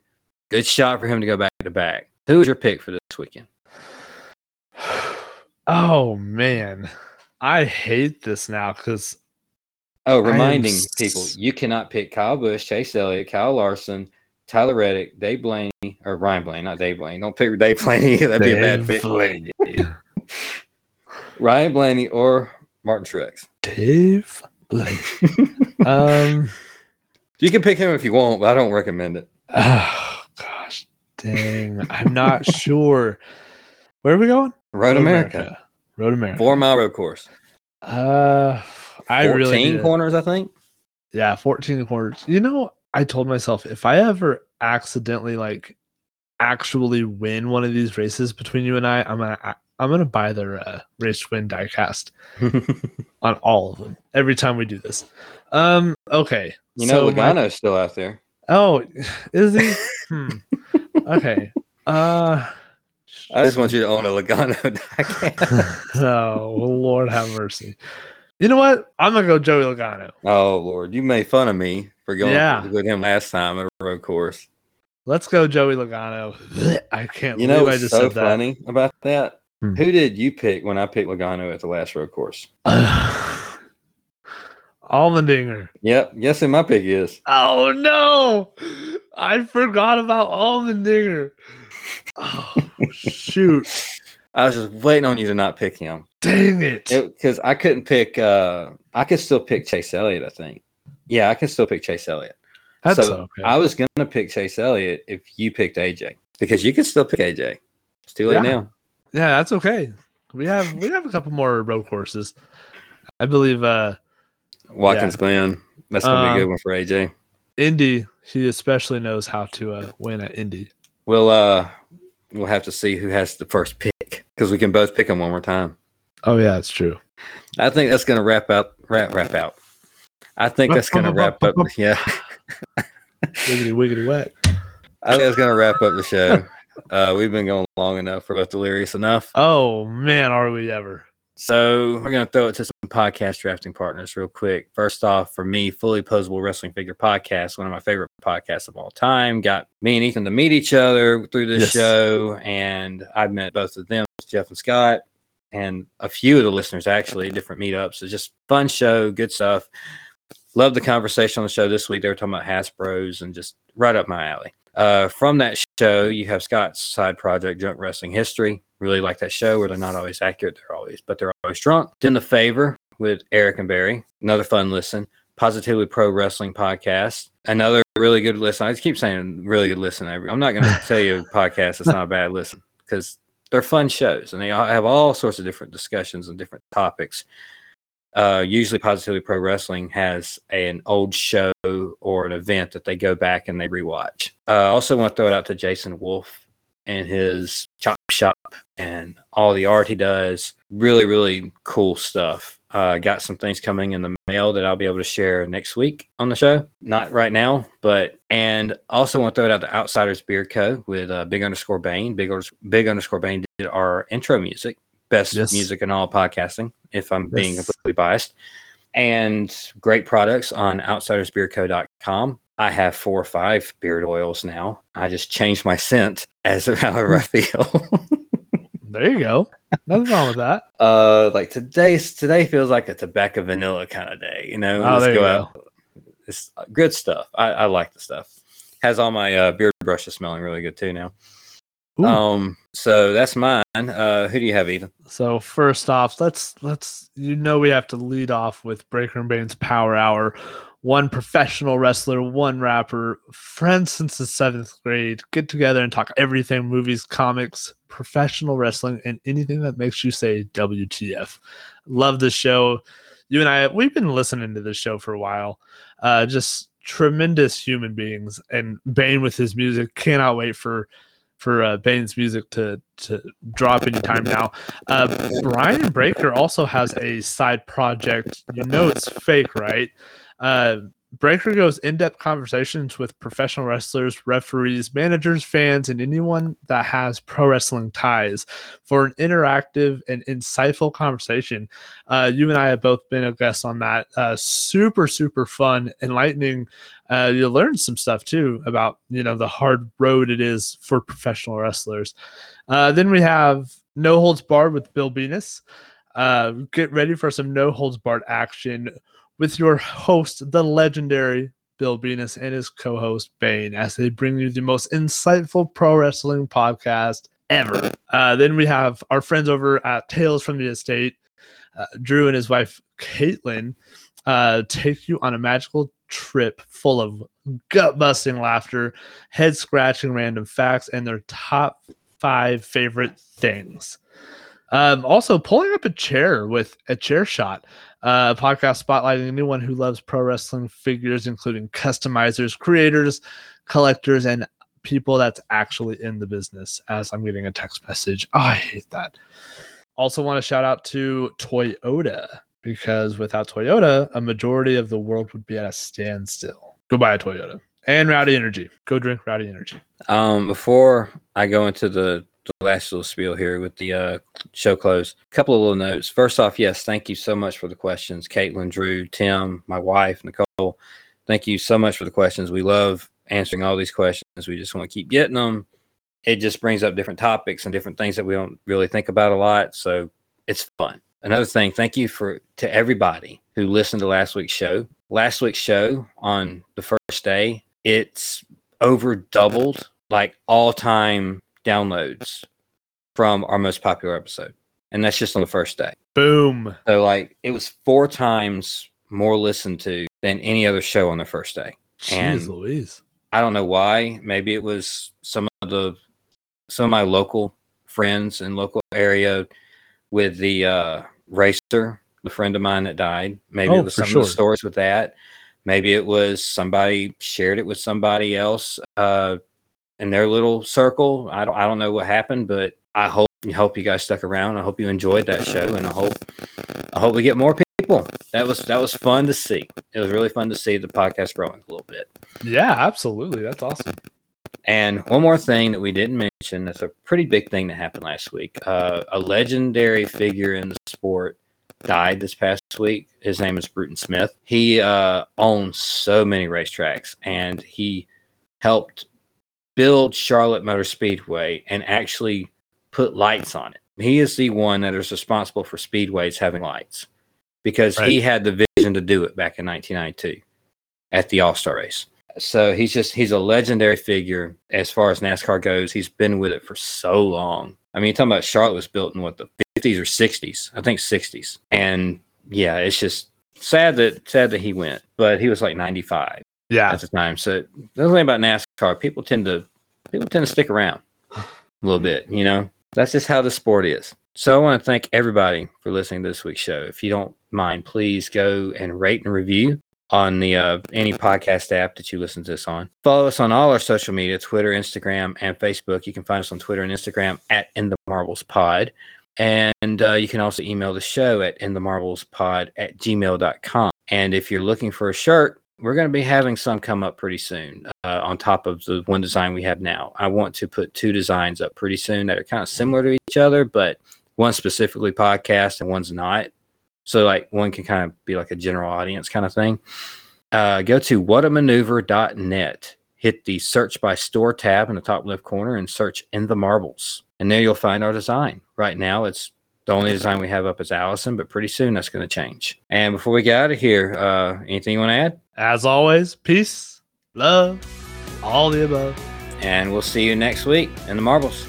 Good shot for him to go back to back. Who was your pick for this weekend? Oh man, I hate this now because Oh, reminding s- people, you cannot pick Kyle Busch, Chase Elliott, Kyle Larson, Tyler Reddick, Dave Blaney, or Ryan Blaney, not Dave Blaney. Don't pick Dave Blaney. That'd be a bad Dave fit. Blaney. Ryan Blaney or Martin Truex. Dave Blaney. um. You can pick him if you want, but I don't recommend it. Oh gosh, dang! I'm not sure. Where are we going? Road America. Road America. Four mile road course. Uh, I 14 really need to- corners, I think. Yeah, 14 corners. You know, I told myself if I ever accidentally like actually win one of these races between you and I, I'm gonna I- I'm gonna buy their uh, race to win diecast on all of them every time we do this. Um, okay. you know, so my- still out there. oh, is he? hmm. Okay. Uh. I just want you to own a Logano oh Lord have mercy. You know what? I'm gonna go Joey Logano. oh, Lord. You made fun of me for going Yeah. with him last time at a road course. Let's go Joey Logano. I can't You know believe I what's just so said that. funny about that? Hmm. Who did you pick when I picked Logano at the last road course? Allmendinger. Yep. Guess who my pick is? Oh no! I forgot about Allmendinger. Oh shoot! I was just waiting on you to not pick him. Dang it! because I couldn't pick. uh I could still pick Chase Elliott. I think. Yeah, I can still pick Chase Elliott. That's so okay. I was gonna pick Chase Elliott if you picked AJ because you can still pick AJ. It's too late Yeah. now. yeah, that's okay. We have we have a couple more road courses. I believe uh Watkins Glen. That's gonna be a Um, good one for AJ. Indy. He especially knows how to uh, win at Indy. We'll uh we'll have to see who has the first pick because we can both pick them one more time. Oh yeah, that's true. I think that's gonna wrap up. Wrap wrap out. I think that's gonna wrap up. Yeah, Wiggity wiggity wet. I think that's gonna wrap up the show. Uh, we've been going long enough. We're both delirious enough. Oh man, are we ever? So we're gonna throw it to some podcast drafting partners real quick. First off, for me, fully posable wrestling figure podcast, one of my favorite podcasts of all time. Got me and Ethan to meet each other through this Yes. show, and I've met both of them, Jeff and Scott, and a few of the listeners actually, different meetups. It's just fun show, good stuff. Love the conversation on the show this week. They were talking about Hasbro's and just right up my alley. Uh, from that show, you have Scott's side project, Junk Wrestling History. Really like that show where they're not always accurate, they're always, but they're always drunk. Then the favor with Eric and Barry, another fun listen. Positively Pro Wrestling Podcast, another really good listen. I just keep saying really good listen. I'm not going to tell you a podcast that's not a bad listen because they're fun shows and they have all sorts of different discussions and different topics. Uh, usually, Positively Pro Wrestling has an old show or an event that they go back and they rewatch. Uh, I also want to throw it out to Jason Wolf and his chop shop and all the art he does. Really, really cool stuff. Uh, got some things coming in the mail that I'll be able to share next week on the show. Not right now, but and also want to throw it out to Outsiders Beard Co. with uh, Big underscore Bane. Big, big underscore Bane did our intro music best Yes. music in all podcasting, if I'm being completely biased. And great products on outsidersbeardco.com. I have four or five beard oils now. I just changed my scent as of however I feel. There you go. Nothing wrong with that. uh like today's today feels like a tobacco vanilla kind of day, you know. Oh, Let's there you out. It's good stuff. I, I like the stuff. Has all my uh, beard brushes smelling really good too now. Ooh. Um, so that's mine. Uh, who do you have, Ethan? So first off, let's let's you know we have to lead off with Breaker and Bane's Power Hour. One professional wrestler, one rapper, friends since the seventh grade, get together and talk everything movies, comics, professional wrestling, and anything that makes you say WTF. Love the show. You and I, we've been listening to this show for a while. Uh, just tremendous human beings, and Bane with his music. Cannot wait for for uh, Bane's music to to drop anytime now. Uh, Brian Breaker also has a side project. You know it's fake, right? Uh, Breaker goes in-depth conversations with professional wrestlers, referees, managers, fans, and anyone that has pro wrestling ties for an interactive and insightful conversation. Uh, you and I have both been a guest on that. Uh, super, super fun, enlightening. Uh, you learn some stuff too about you know the hard road it is for professional wrestlers. Uh, then we have No Holds Barred with Bill Venus. Uh, get ready for some No Holds Barred action with your host, the legendary Bill Venus, and his co host, Bane, as they bring you the most insightful pro wrestling podcast ever. Uh, then we have our friends over at Tales from the Estate, uh, Drew and his wife, Caitlin, uh, take you on a magical trip full of gut busting laughter, head scratching random facts, and their top five favorite things. Um, also, pulling up a chair with a chair shot, uh, podcast spotlighting anyone who loves pro wrestling figures, including customizers, creators, collectors, and people that's actually in the business. As I'm getting a text message, oh, I hate that. Also, want to shout out to Toyota because without Toyota, a majority of the world would be at a standstill. Go buy a Toyota and Rowdy Energy. Go drink Rowdy Energy. Um, before I go into the, the last little spiel here with the uh, show close, a couple of little notes. First off, yes, thank you so much for the questions, Caitlin, Drew, Tim, my wife, Nicole. Thank you so much for the questions. We love answering all these questions. We just want to keep getting them. It just brings up different topics and different things that we don't really think about a lot. So it's fun. Another thing, thank you for to everybody who listened to last week's show. Last week's show on the first day, it's over doubled like all time downloads from our most popular episode. And that's just on the first day. Boom. So like it was four times more listened to than any other show on the first day. Jeez And- Louise. I don't know why. Maybe it was some of the some of my local friends in local area with the uh, racer, the friend of mine that died. Maybe Oh, it was some sure. of the stories with that. Maybe it was somebody shared it with somebody else uh, in their little circle. I don't I don't know what happened, but I hope hope you guys stuck around. I hope you enjoyed that show, and I hope I hope we get more people. That was that was fun to see. It was really fun to see the podcast growing a little bit. Yeah, absolutely. That's awesome. And one more thing that we didn't mention that's a pretty big thing that happened last week. Uh, a legendary figure in the sport died this past week. His name is Bruton Smith. He uh, owns so many racetracks and he helped build Charlotte Motor Speedway and actually put lights on it. He is the one that is responsible for speedways having lights because he had the vision to do it back in 1992 at the All Star race. So he's just he's a legendary figure as far as NASCAR goes. He's been with it for so long. I mean, talking about Charlotte was built in what the 50s or 60s, I think 60s, and yeah, it's just sad that sad that he went, but he was like 95 Yeah. at the time. So the thing about NASCAR, people tend to people tend to stick around a little bit. You know, that's just how the sport is. So I want to thank everybody for listening to this week's show. If you don't mind, please go and rate and review on the uh, any podcast app that you listen to this on. Follow us on all our social media: Twitter, Instagram, and Facebook. You can find us on Twitter and Instagram at In the Marbles Pod. And uh, you can also email the show at in the marbles pod at gmail.com. And if you're looking for a shirt, we're going to be having some come up pretty soon uh, on top of the one design we have now. I want to put two designs up pretty soon that are kind of similar to each other, but One's specifically podcast and one's not. So like one can kind of be like a general audience kind of thing. Uh, go to whatamaneuver.net. Hit the search by store tab in the top left corner and search in the marbles. And there you'll find our design. Right now, it's the only design we have up is Allison, but pretty soon that's going to change. And before we get out of here, uh, anything you want to add? As always, peace, love, all the above. And we'll see you next week in the marbles.